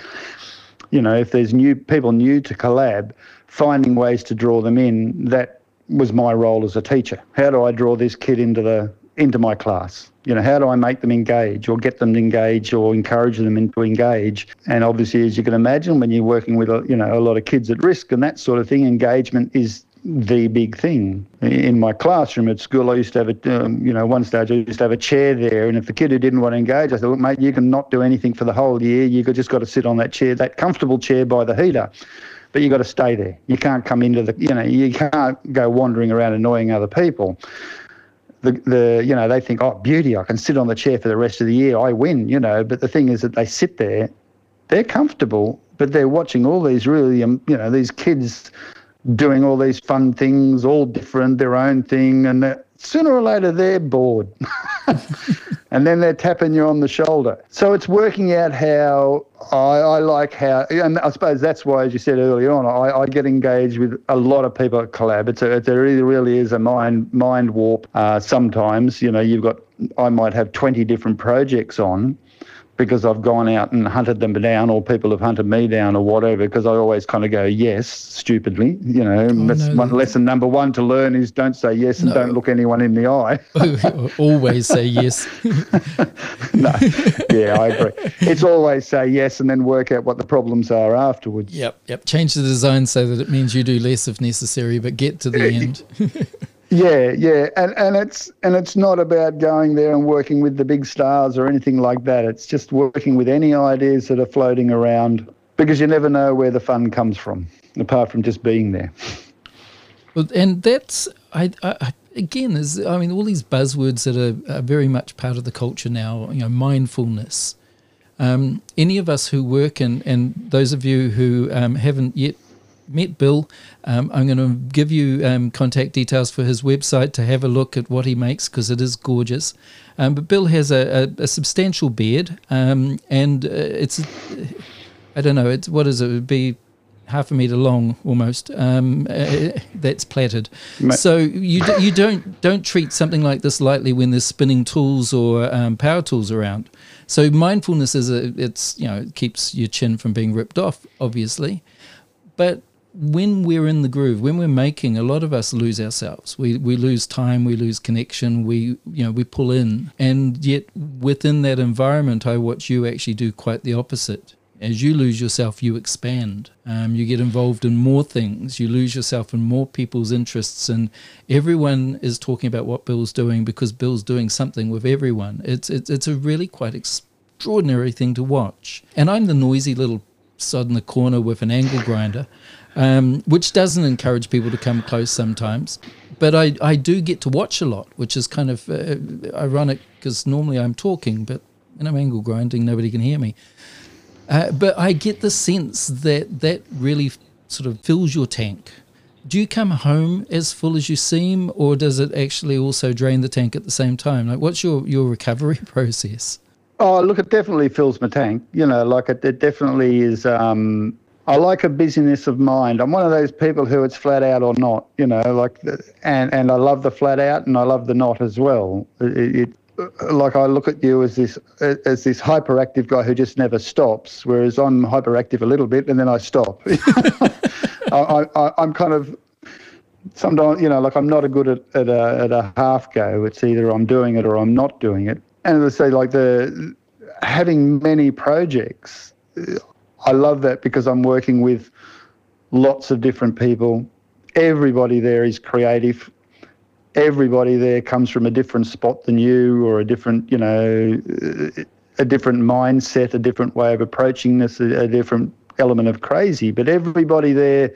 you know, if there's new people new to collab, finding ways to draw them in. That was my role as a teacher. How do I draw this kid into the into my class? You know, how do I make them engage or get them to engage or encourage them to engage? And obviously, as you can imagine, when you're working with a, you know a lot of kids at risk and that sort of thing, engagement is the big thing. In my classroom at school, I used to have a, um, you know, one stage I used to have a chair there, and if the kid who didn't want to engage, I said, look, mate, you can not do anything for the whole year. You have just got to sit on that chair, that comfortable chair by the heater but you've got to stay there. You can't come into the, you know, you can't go wandering around annoying other people. The, the, you know, they think, oh, beauty, I can sit on the chair for the rest of the year, I win, you know. But the thing is that they sit there, they're comfortable, but they're watching all these really, um, you know, these kids doing all these fun things, all different, their own thing, and sooner or later they're bored. and then they're tapping you on the shoulder. So it's working out how I, I like how, and I suppose that's why, as you said earlier on, I, I get engaged with a lot of people at Collab. It's a, it really, really is a mind mind warp. Uh, sometimes, you know, you've got, I might have 20 different projects on because I've gone out and hunted them down, or people have hunted me down, or whatever. Because I always kind of go yes, stupidly. You know, oh, that's no. one lesson number one to learn is don't say yes and No. don't look anyone in the eye. Oh, always say yes. no, yeah, I agree. It's always say yes and then work out what the problems are afterwards. Yep, yep. Change the design so that it means you do less if necessary, but get to the end. Yeah, yeah, and and it's and it's not about going there and working with the big stars or anything like that. It's just working with any ideas that are floating around because you never know where the fun comes from, apart from just being there. And that's I, I I- again is I mean all these buzzwords that are, are very much part of the culture now. You know, mindfulness. Um, any of us who work and and those of you who um, haven't yet met Bill, um, I'm going to give you um, contact details for his website to have a look at what he makes because it is gorgeous. Um, but Bill has a, a, a substantial beard, um, and uh, it's I don't know. It's what is it? It would be half a meter long almost. Um, uh, that's plaited. Ma- So you d- you don't don't treat something like this lightly when there's spinning tools or um, power tools around. So mindfulness is a it's you know it keeps your chin from being ripped off, obviously, but when we're in the groove, when we're making, a lot of us lose ourselves. We we lose time, we lose connection, we you know we pull in, and yet within that environment, I watch you actually do quite the opposite. As you lose yourself, you expand. Um, you get involved in more things. You lose yourself in more people's interests, and everyone is talking about what Bill's doing because Bill's doing something with everyone. It's it's it's a really quite extraordinary thing to watch. And I'm the noisy little sod in the corner with an angle grinder, um, which doesn't encourage people to come close sometimes. But I, I do get to watch a lot, which is kind of uh, ironic because normally I'm talking, but when I'm angle grinding, nobody can hear me. Uh, but I get the sense that that really sort of fills your tank. do you come home as full as you seem, or does it actually also drain the tank at the same time? Like, what's your your recovery process? Oh, look, it definitely fills my tank. You know, like it, it definitely is. Um, I like a busyness of mind. I'm one of those people who it's flat out or not. You know, like, and and I love the flat out and I love the not as well. It, it like I look at you as this as this hyperactive guy who just never stops, whereas I'm hyperactive a little bit and then I stop. I, I, I'm kind of sometimes you know like I'm not a good at, at a at a half go. It's either I'm doing it or I'm not doing it. And as I say, like the having many projects, I love that because I'm working with lots of different people. Everybody there is creative everybody there comes from a different spot than you or a different, you know, a different mindset, a different way of approaching this, a, different element of crazy. But everybody there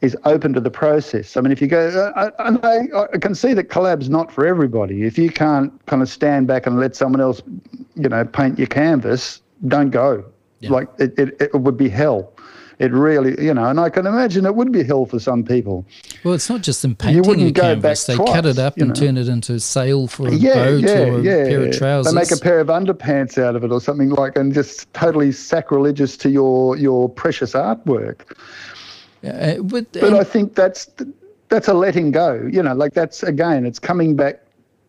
is open to the process. I mean, if you go, uh, uh, I, I, I, can see that collab's not for everybody. If you can't kind of stand back and let someone else, you know, paint your canvas, don't go. Yeah. Like it, it, it would be hell it really, you know, and I can imagine it would be hell for some people. Well, it's not just them painting a canvas; Back they twice, cut it up and know. turn it into sail for a yeah, boat yeah, or a yeah. pair of trousers. They make a pair of underpants out of it or something like, and just totally sacrilegious to your your precious artwork. Uh, but, but I think that's that's a letting go. You know, like that's again, it's coming back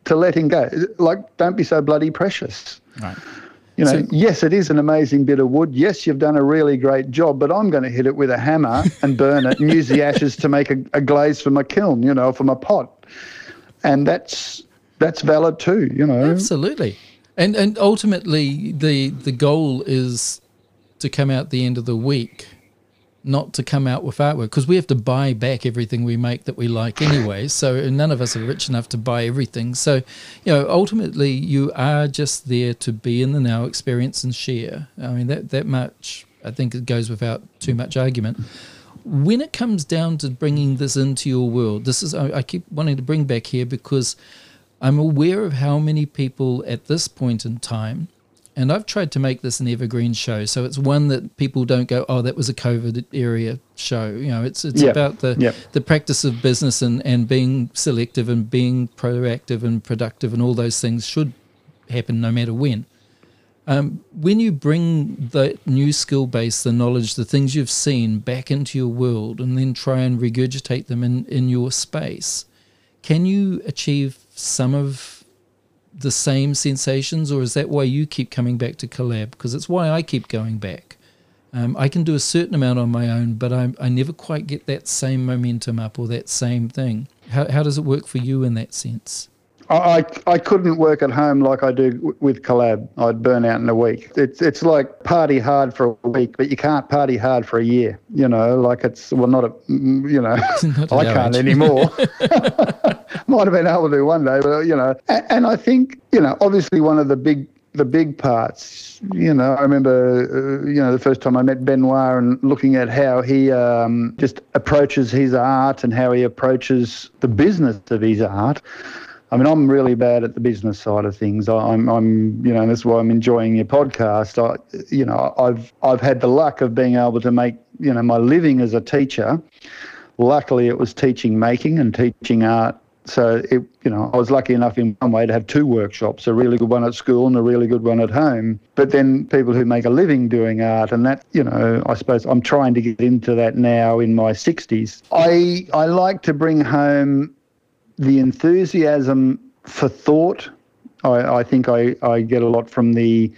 to letting go. Like, don't be so bloody precious. Right. You know, so, yes, it is an amazing bit of wood. Yes, you've done a really great job, but I'm going to hit it with a hammer and burn it and use the ashes to make a, a glaze for my kiln, you know, for my pot. And that's that's valid too, you know. Absolutely. And and ultimately the the goal is to come out the end of the week not to come out with artwork because we have to buy back everything we make that we like anyway. So none of us are rich enough to buy everything. So, you know, ultimately you are just there to be in the now, experience and share. I mean, that, that much, I think it goes without too much argument. When it comes down to bringing this into your world, this is, I, I keep wanting to bring back here because I'm aware of how many people at this point in time and I've tried to make this an evergreen show, so it's one that people don't go, "Oh, that was a COVID area show." You know, it's it's yep. about the yep. the practice of business and and being selective and being proactive and productive, and all those things should happen no matter when. Um, when you bring the new skill base, the knowledge, the things you've seen back into your world, and then try and regurgitate them in in your space, can you achieve some of the same sensations, or is that why you keep coming back to collab? Because it's why I keep going back. Um, I can do a certain amount on my own, but I, I never quite get that same momentum up or that same thing. How, how does it work for you in that sense? I, I couldn't work at home like I do with collab. I'd burn out in a week. It's it's like party hard for a week, but you can't party hard for a year. You know, like it's well, not a you know, I can't anymore. Might have been able to do one day, but you know, and, and I think you know, obviously one of the big the big parts. You know, I remember, uh, you know, the first time I met Benoit and looking at how he um, just approaches his art and how he approaches the business of his art. I mean, I'm really bad at the business side of things. I'm, I'm, you know, that's why I'm enjoying your podcast. I, you know, I've, I've had the luck of being able to make, you know, my living as a teacher. Luckily, it was teaching making and teaching art. So, it, you know, I was lucky enough in one way to have two workshops, a really good one at school and a really good one at home. But then people who make a living doing art, and that, you know, I suppose I'm trying to get into that now in my 60s. I, I like to bring home the enthusiasm for thought, I, I think I, I get a lot from the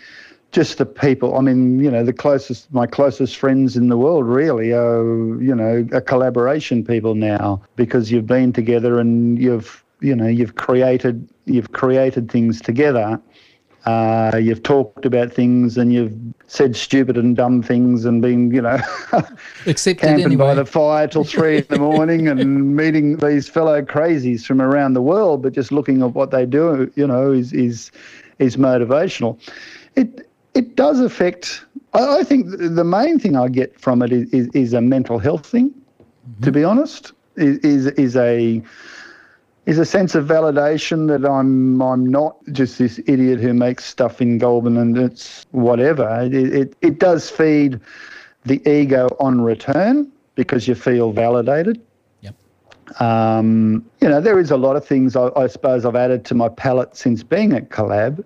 just the people. I mean, you know, the closest, my closest friends in the world really are, you know, a collaboration people now because you've been together and you've, you know, you've created, you've created things together uh, you've talked about things and you've said stupid and dumb things and been, you know, camping anyway. by the fire till three in the morning and meeting these fellow crazies from around the world, but just looking at what they do, you know, is is is motivational. It it does affect. I, I think the main thing I get from it is is, is a mental health thing. Mm-hmm. To be honest, is is, is a is a sense of validation that I'm I'm not just this idiot who makes stuff in Goulburn and it's whatever. It, it, it does feed the ego on return because you feel validated. Yep. Um, you know, there is a lot of things I, I, suppose I've added to my palette since being at Collab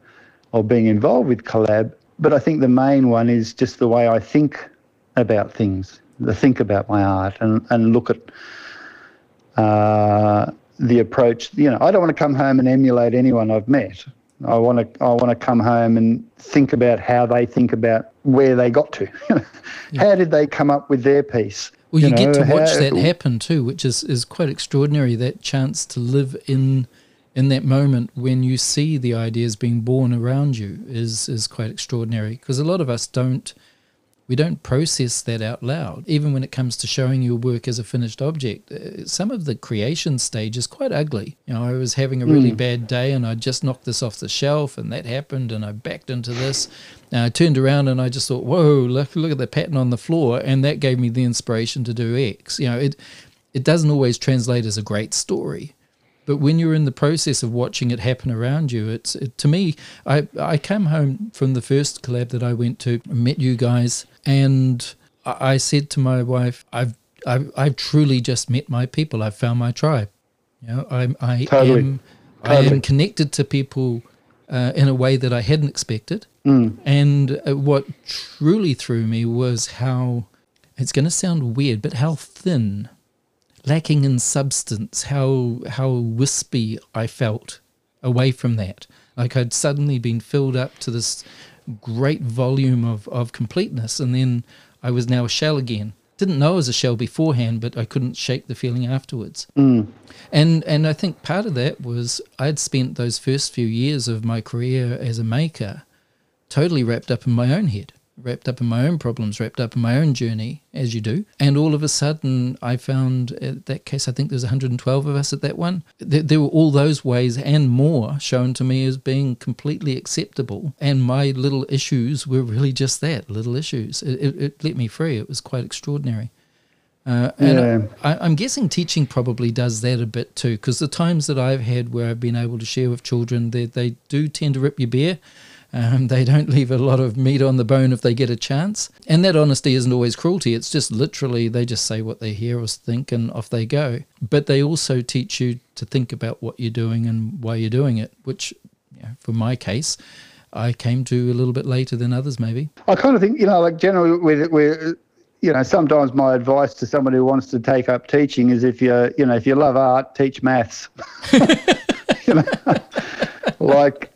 or being involved with Collab. But I think the main one is just the way I think about things, the think about my art and, and look at uh, the approach. You know, I don't want to come home and emulate anyone I've met. I want to I want to come home and think about how they think about where they got to. yeah. How did they come up with their piece? Well, you, you know, get to watch how, that happen too, which is, is quite extraordinary. That chance to live in in that moment when you see the ideas being born around you is is quite extraordinary. Because a lot of us don't we don't process that out loud. Even when it comes to showing your work as a finished object, uh, some of the creation stage is quite ugly. You know, I was having a really mm. bad day and I just knocked this off the shelf and that happened and I backed into this. And I turned around and I just thought, whoa, look, look at the pattern on the floor. And that gave me the inspiration to do X. You know, it, it doesn't always translate as a great story but when you're in the process of watching it happen around you, it's it, to me. I I came home from the first collab that I went to, met you guys, and I said to my wife, "I've I've, I've truly just met my people. I've found my tribe. You know, I I totally. am totally. I am connected to people uh, in a way that I hadn't expected. Mm. And uh, what truly threw me was how it's going to sound weird, but how thin lacking in substance, how how wispy I felt away from that. Like I'd suddenly been filled up to this great volume of, of completeness and then I was now a shell again. Didn't know I was a shell beforehand, but I couldn't shake the feeling afterwards. Mm. And and I think part of that was I'd spent those first few years of my career as a maker totally wrapped up in my own head wrapped up in my own problems, wrapped up in my own journey, as you do. And all of a sudden, I found at that case, I think there's 112 of us at that one. There, there, were all those ways and more shown to me as being completely acceptable. And my little issues were really just that little issues. It, it, it let me free. It was quite extraordinary. Uh, and yeah. I, am guessing teaching probably does that a bit too, because the times that I've had where I've been able to share with children, they, they do tend to rip you bare um, they don't leave a lot of meat on the bone if they get a chance. And that honesty isn't always cruelty. It's just literally they just say what they hear or think and off they go. But they also teach you to think about what you're doing and why you're doing it, which, you know, for my case, I came to a little bit later than others, maybe. I kind of think, you know, like generally with, with you know, sometimes my advice to somebody who wants to take up teaching is if you, you know, if you love art, teach maths. you know, like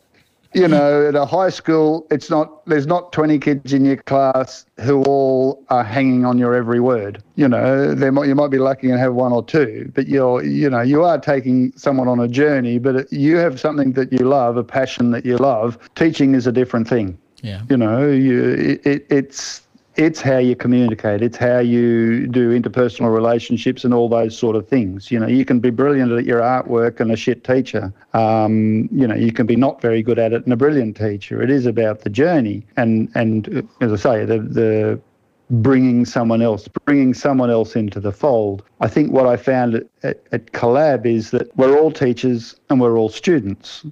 you know, at a high school, it's not there's not 20 kids in your class who all are hanging on your every word. You know, there might, you might be lucky and have one or two, but you're you know you are taking someone on a journey. But you have something that you love, a passion that you love. Teaching is a different thing. Yeah. You know, you it, it's it's how you communicate. It's how you do interpersonal relationships and all those sort of things. You know, you can be brilliant at your artwork and a shit teacher. Um, you know, you can be not very good at it and a brilliant teacher. It is about the journey and and as I say, the the bringing someone else, bringing someone else into the fold. I think what I found at, at, at Collab is that we're all teachers and we're all students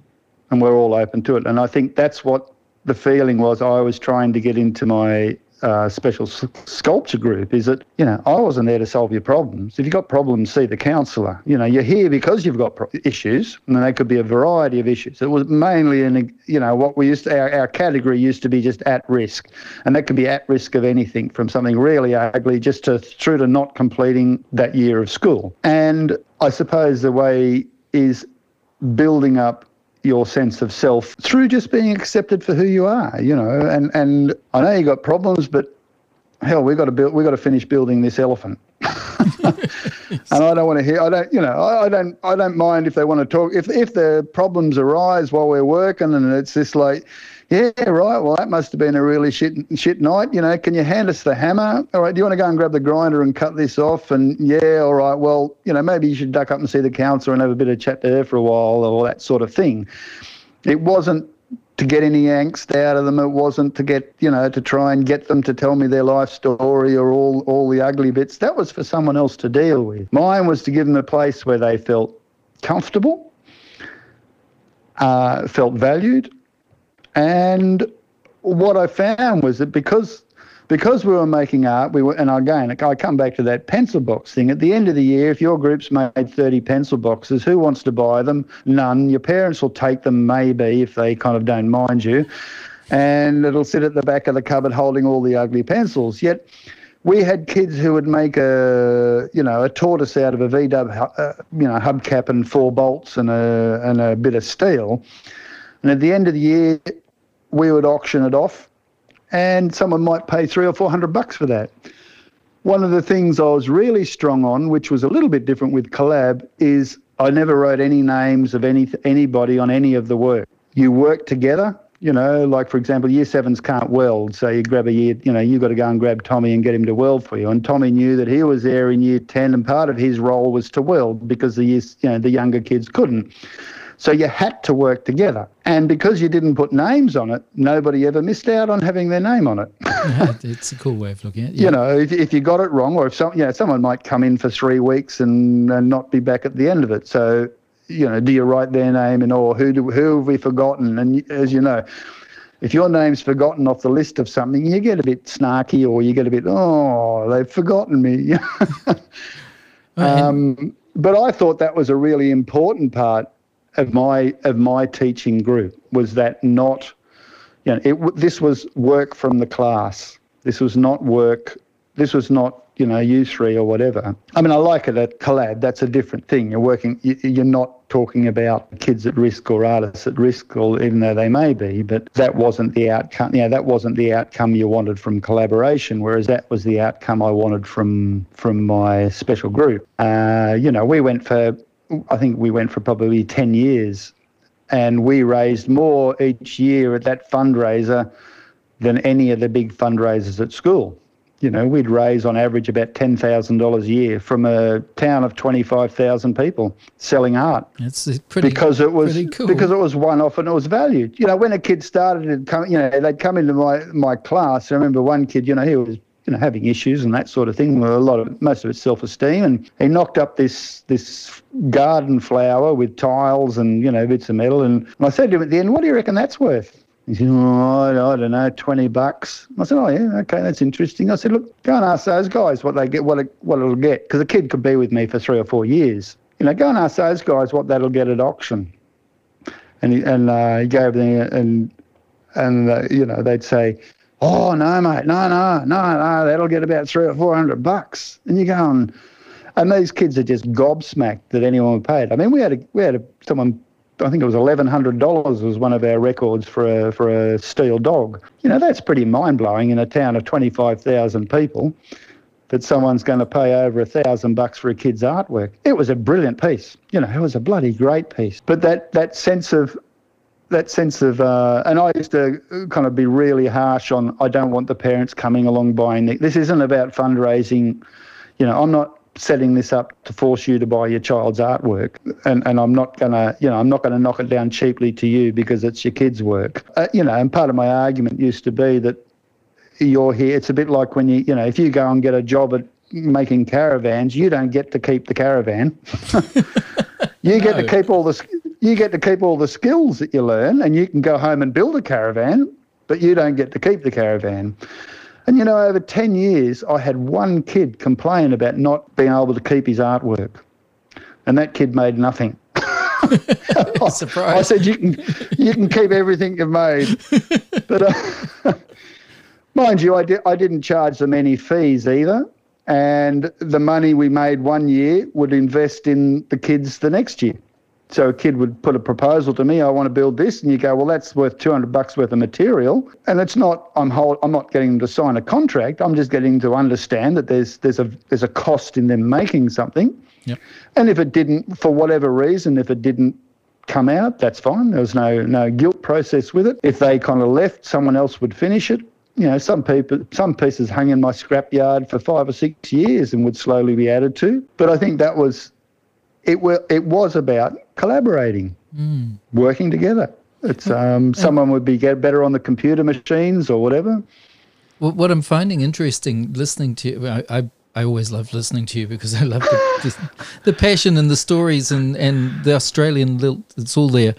and we're all open to it. And I think that's what the feeling was I was trying to get into my uh, special s- sculpture group is that, you know, I wasn't there to solve your problems. If you've got problems, see the counsellor. You know, you're here because you've got pro- issues, and they could be a variety of issues. It was mainly, in, you know, what we used to, our, our category used to be just at risk. And that could be at risk of anything from something really ugly just to through to not completing that year of school. And I suppose the way is building up your sense of self through just being accepted for who you are, you know. And and I know you got problems, but hell, we got to build, we got to finish building this elephant. and I don't want to hear. I don't, you know, I, I, don't, I don't mind if they want to talk. If if the problems arise while we're working, and it's just like, yeah, right. Well, that must have been a really shit shit night. You know, can you hand us the hammer? All right. Do you want to go and grab the grinder and cut this off? And yeah, all right. Well, you know, maybe you should duck up and see the counsellor and have a bit of chat to her for a while, or that sort of thing. It wasn't to get any angst out of them. It wasn't to get, you know, to try and get them to tell me their life story or all, all the ugly bits. That was for someone else to deal with. Mine was to give them a place where they felt comfortable, uh, felt valued, and what I found was that because because we were making art, we were, and again, I come back to that pencil box thing. At the end of the year, if your group's made 30 pencil boxes, who wants to buy them? None. Your parents will take them, maybe, if they kind of don't mind you. And it'll sit at the back of the cupboard holding all the ugly pencils. Yet, we had kids who would make a you know a tortoise out of a V dub uh, you know hubcap and four bolts and a and a bit of steel, and at the end of the year, we would auction it off, and someone might pay three or four hundred bucks for that. One of the things I was really strong on, which was a little bit different with collab, is I never wrote any names of any anybody on any of the work. You work together you know, like for example, year sevens can't weld, so you grab a year, you know, you've got to go and grab Tommy and get him to weld for you. And Tommy knew that he was there in year ten, and part of his role was to weld because the years, you know, the younger kids couldn't. So you had to work together, and because you didn't put names on it, nobody ever missed out on having their name on it. yeah, it's a cool way of looking at it. Yeah. You know, if, if you got it wrong, or if some, you know, someone might come in for three weeks and, and not be back at the end of it. So you know, do you write their name and or who do who have we forgotten? And as you know, if your name's forgotten off the list of something, you get a bit snarky or you get a bit, oh, they've forgotten me. um, but I thought that was a really important part of my of my teaching group was that not, you know, it, this was work from the class. This was not work. This was not you know, U3 or whatever. I mean, I like it at Collab. That's a different thing. You're working, you're not talking about kids at risk or artists at risk, or even though they may be, but that wasn't the outcome. You know, that wasn't the outcome you wanted from collaboration, whereas that was the outcome I wanted from from my special group. Uh, you know, we went for, I think we went for probably 10 years, and we raised more each year at that fundraiser than any of the big fundraisers at school you know, we'd raise on average about ten thousand dollars a year from a town of twenty five thousand people selling art. It's pretty because it was cool. because it was one off and it was valued. You know, when a kid started to come, you know, they'd come into my my class. I remember one kid, you know, he was you know having issues and that sort of thing. A lot of most of it's self esteem, and he knocked up this this garden flower with tiles and you know bits of metal. And I said to him at the end, "What do you reckon that's worth?" He said, oh, I don't know, 20 bucks. I said, oh, yeah, okay, that's interesting. I said, look, go and ask those guys what they get, what, it, what it'll get. Because a kid could be with me for three or four years. You know, go and ask those guys what that'll get at auction. And he, and uh, he gave them, and, and uh, you know, they'd say, oh, no, mate, no, no, no, no, that'll get about three or 400 bucks. And you're going, and these kids are just gobsmacked that anyone would pay it. I mean, we had a, we had a, someone I think it was eleven hundred dollars was one of our records for a for a steel dog. You know that's pretty mind blowing in a town of twenty five thousand people. That someone's going to pay over a thousand bucks for a kid's artwork. It was a brilliant piece. You know, it was a bloody great piece. But that that sense of that sense of, uh, and I used to kind of be really harsh on. I don't want the parents coming along buying. This isn't about fundraising. You know, I'm not setting this up to force you to buy your child's artwork and, and I'm not going to you know I'm not going to knock it down cheaply to you because it's your kid's work uh, you know and part of my argument used to be that you're here it's a bit like when you you know if you go and get a job at making caravans you don't get to keep the caravan you get no. to keep all the you get to keep all the skills that you learn and you can go home and build a caravan but you don't get to keep the caravan and you know, over 10 years, I had one kid complain about not being able to keep his artwork. And that kid made nothing. Surprise. I said, you can, you can keep everything you've made. But uh, mind you, I, di- I didn't charge them any fees either. And the money we made one year would invest in the kids the next year. So a kid would put a proposal to me, I want to build this, and you go, well, that's worth 200 bucks worth of material, and it's not. I'm hold, I'm not getting them to sign a contract. I'm just getting to understand that there's there's a there's a cost in them making something. Yep. And if it didn't, for whatever reason, if it didn't come out, that's fine. There was no no guilt process with it. If they kind of left, someone else would finish it. You know, some people, some pieces hung in my scrapyard for five or six years and would slowly be added to. But I think that was it, were, it was about collaborating, mm. working together. It's um, someone would be get better on the computer machines or whatever. Well, what I'm finding interesting listening to you, I, I, I always love listening to you because I love the, the, the, passion and the stories and, and the Australian lilt. it's all there.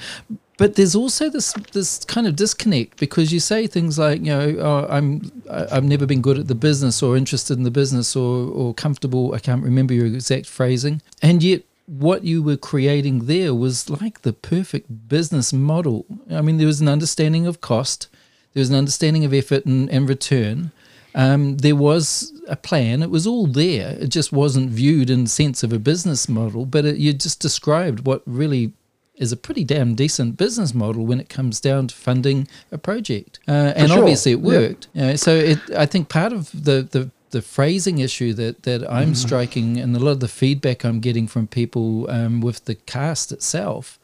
but there's also this this kind of disconnect because you say things like you know oh, I'm I've never been good at the business or interested in the business or or comfortable I can't remember your exact phrasing and yet what you were creating there was like the perfect business model I mean there was an understanding of cost there was an understanding of effort and, and return um, there was a plan it was all there it just wasn't viewed in the sense of a business model but it, you just described what really is a pretty damn decent business model when it comes down to funding a project. Uh, and sure. obviously it worked. Yeah. so it, I think part of the, the, the phrasing issue that, that I'm mm. striking and a lot of the feedback I'm getting from people um, with the cast itself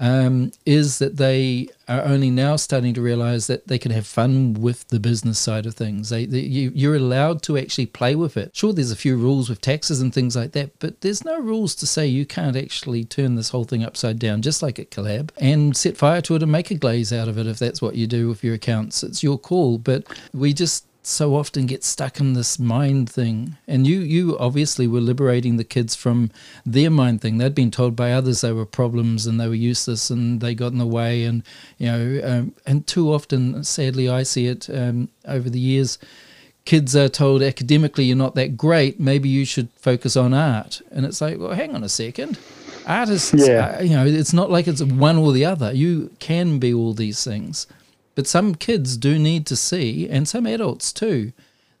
um, is that they are only now starting to realize that they can have fun with the business side of things. They, they, you, you're allowed to actually play with it. Sure, there's a few rules with taxes and things like that, but there's no rules to say you can't actually turn this whole thing upside down, just like at Collab, and set fire to it and make a glaze out of it if that's what you do with your accounts. It's your call. But we just so often get stuck in this mind thing. And you, you obviously were liberating the kids from their mind thing. They'd been told by others they were problems and they were useless and they got in the way. And you know, um, and too often, sadly, I see it um, over the years. Kids are told academically you're not that great. Maybe you should focus on art. And it's like, well, hang on a second. Artists, yeah. Uh, you know, it's not like it's one or the other. You can be all these things. But some kids do need to see, and some adults too,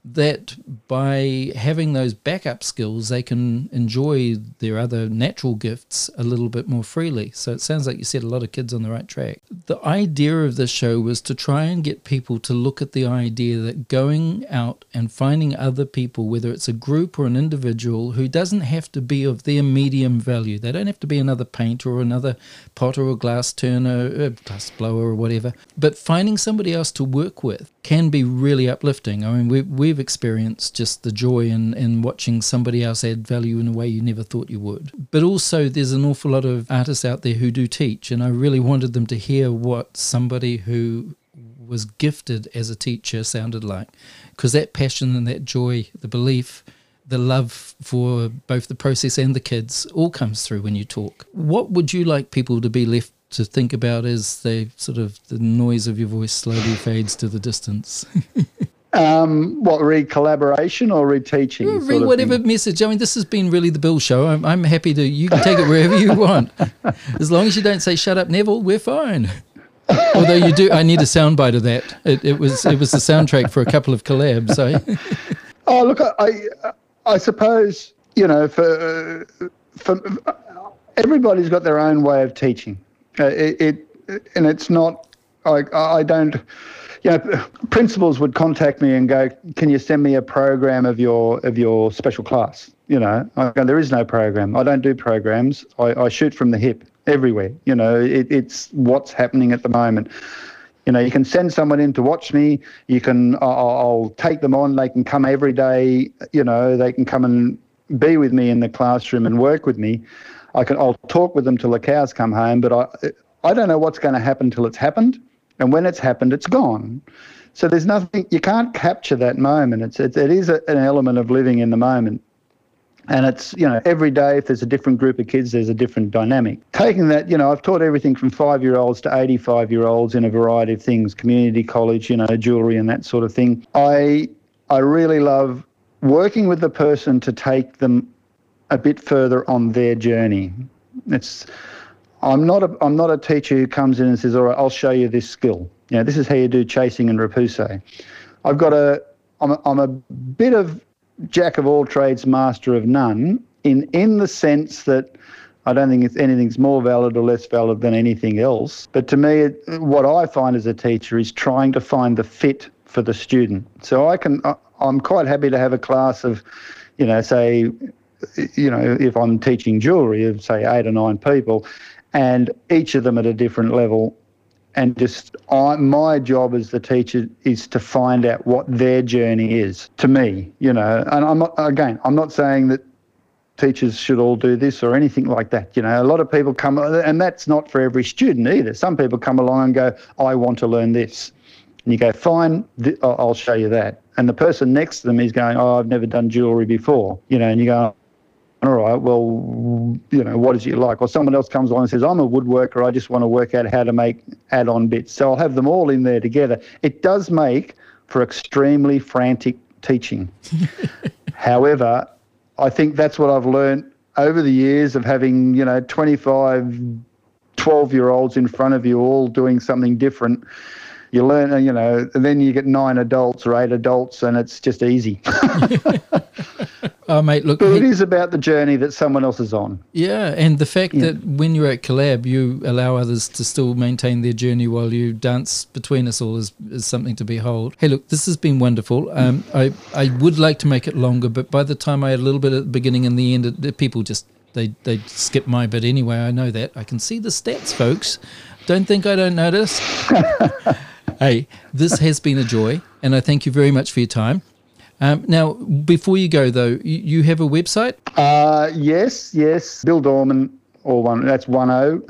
that by having those backup skills, they can enjoy their other natural gifts a little bit more freely. So it sounds like you set a lot of kids on the right track. The idea of this show was to try and get people to look at the idea that going out and finding other people, whether it's a group or an individual, who doesn't have to be of their medium value, they don't have to be another painter or another potter or glass turner, uh, or glass blower or whatever, but finding somebody else to work with can be really uplifting. I mean, we, we've experienced just the joy in, in watching somebody else add value in a way you never thought you would. But also, there's an awful lot of artists out there who do teach, and I really wanted them to hear what somebody who was gifted as a teacher sounded like. Because that passion and that joy, the belief, the love for both the process and the kids all comes through when you talk. What would you like people to be left to think about as they sort of the noise of your voice slowly fades to the distance? um, what read collaboration or read teaching? Read whatever message. I mean, this has been really the Bill show. I'm, I'm happy to. You can take it wherever you want, as long as you don't say "shut up, Neville." We're fine. Although you do, I need a soundbite of that. It, it was it was the soundtrack for a couple of collabs. Eh? oh look, I I suppose you know for for everybody's got their own way of teaching. Uh, it, it, and it's not. I I don't. You know, principals would contact me and go, "Can you send me a program of your of your special class?" You know, I go, "There is no program. I don't do programs. I, I shoot from the hip everywhere. You know, it, it's what's happening at the moment." You know, you can send someone in to watch me. You can, I'll, I'll take them on. They can come every day. You know, they can come and be with me in the classroom and work with me. I can I'll talk with them till the cows come home, but I I don't know what's going to happen till it's happened, and when it's happened, it's gone. So there's nothing you can't capture that moment. It's it, it is a, an element of living in the moment. And it's, you know, every day, if there's a different group of kids, there's a different dynamic. Taking that, you know, I've taught everything from five year olds to 85 year olds in a variety of things, community college, you know, jewelry and that sort of thing. I, I really love working with the person to take them a bit further on their journey. It's I'm not a I'm not a teacher who comes in and says, "All right, I'll show you this skill. You know, this is how you do chasing and repousse." I've got a I'm a, I'm a bit of jack of all trades, master of none. In in the sense that I don't think it's anything's more valid or less valid than anything else. But to me, what I find as a teacher is trying to find the fit for the student. So I can I'm quite happy to have a class of, you know, say you know, if I'm teaching jewelry of say eight or nine people, and each of them at a different level, and just I, my job as the teacher is to find out what their journey is to me, you know. And I'm not again, I'm not saying that teachers should all do this or anything like that. You know, a lot of people come, and that's not for every student either. Some people come along and go, I want to learn this. And you go, fine, th- I'll show you that. And the person next to them is going, oh, I've never done jewelry before. You know, and you go, all right, well, you know, what is it like? Or someone else comes along and says, I'm a woodworker, I just want to work out how to make add on bits. So I'll have them all in there together. It does make for extremely frantic teaching. However, I think that's what I've learned over the years of having, you know, 25, 12 year olds in front of you all doing something different you learn, uh, you know, and then you get nine adults or eight adults, and it's just easy. oh, mate, look. But it is about the journey that someone else is on. Yeah, and the fact yeah. that when you're at Collab, you allow others to still maintain their journey while you dance between us all is, is something to behold. Hey, look, this has been wonderful. Um, I, I would like to make it longer, but by the time I had a little bit at the beginning and the end, it, people just they they skip my bit anyway. I know that. I can see the stats, folks. Don't think I don't notice. hey, this has been a joy, and I thank you very much for your time. Um, now, before you go, though, you, you have a website? Uh, yes, yes. Bill Dorman, or one, that's one O.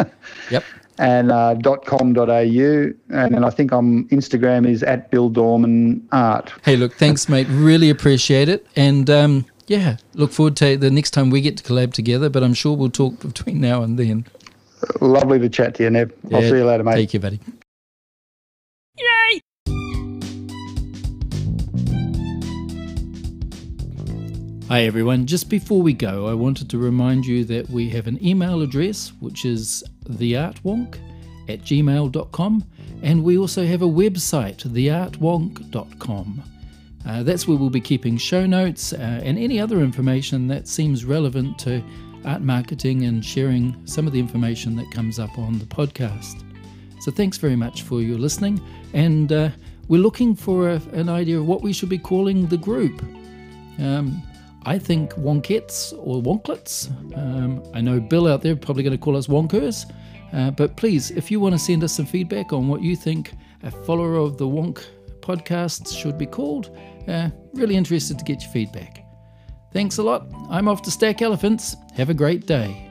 yep. And uh, .com.au. And then I think on Instagram is at Bill Dorman Art. Hey, look, thanks, mate. Really appreciate it. And um, yeah, look forward to the next time we get to collab together, but I'm sure we'll talk between now and then. Lovely to chat to you, Nev. I'll see you later, mate. Take care, buddy. Hi everyone, just before we go, I wanted to remind you that we have an email address which is theartwonk at gmail.com and we also have a website, theartwonk.com. Uh, that's where we'll be keeping show notes uh, and any other information that seems relevant to art marketing and sharing some of the information that comes up on the podcast. So thanks very much for your listening and uh, we're looking for a, an idea of what we should be calling the group. Um, I think wonkets or wonklets. Um, I know Bill out there probably going to call us wonkers. Uh, but please, if you want to send us some feedback on what you think a follower of the Wonk podcast should be called, uh, really interested to get your feedback. Thanks a lot. I'm off to stack elephants. Have a great day.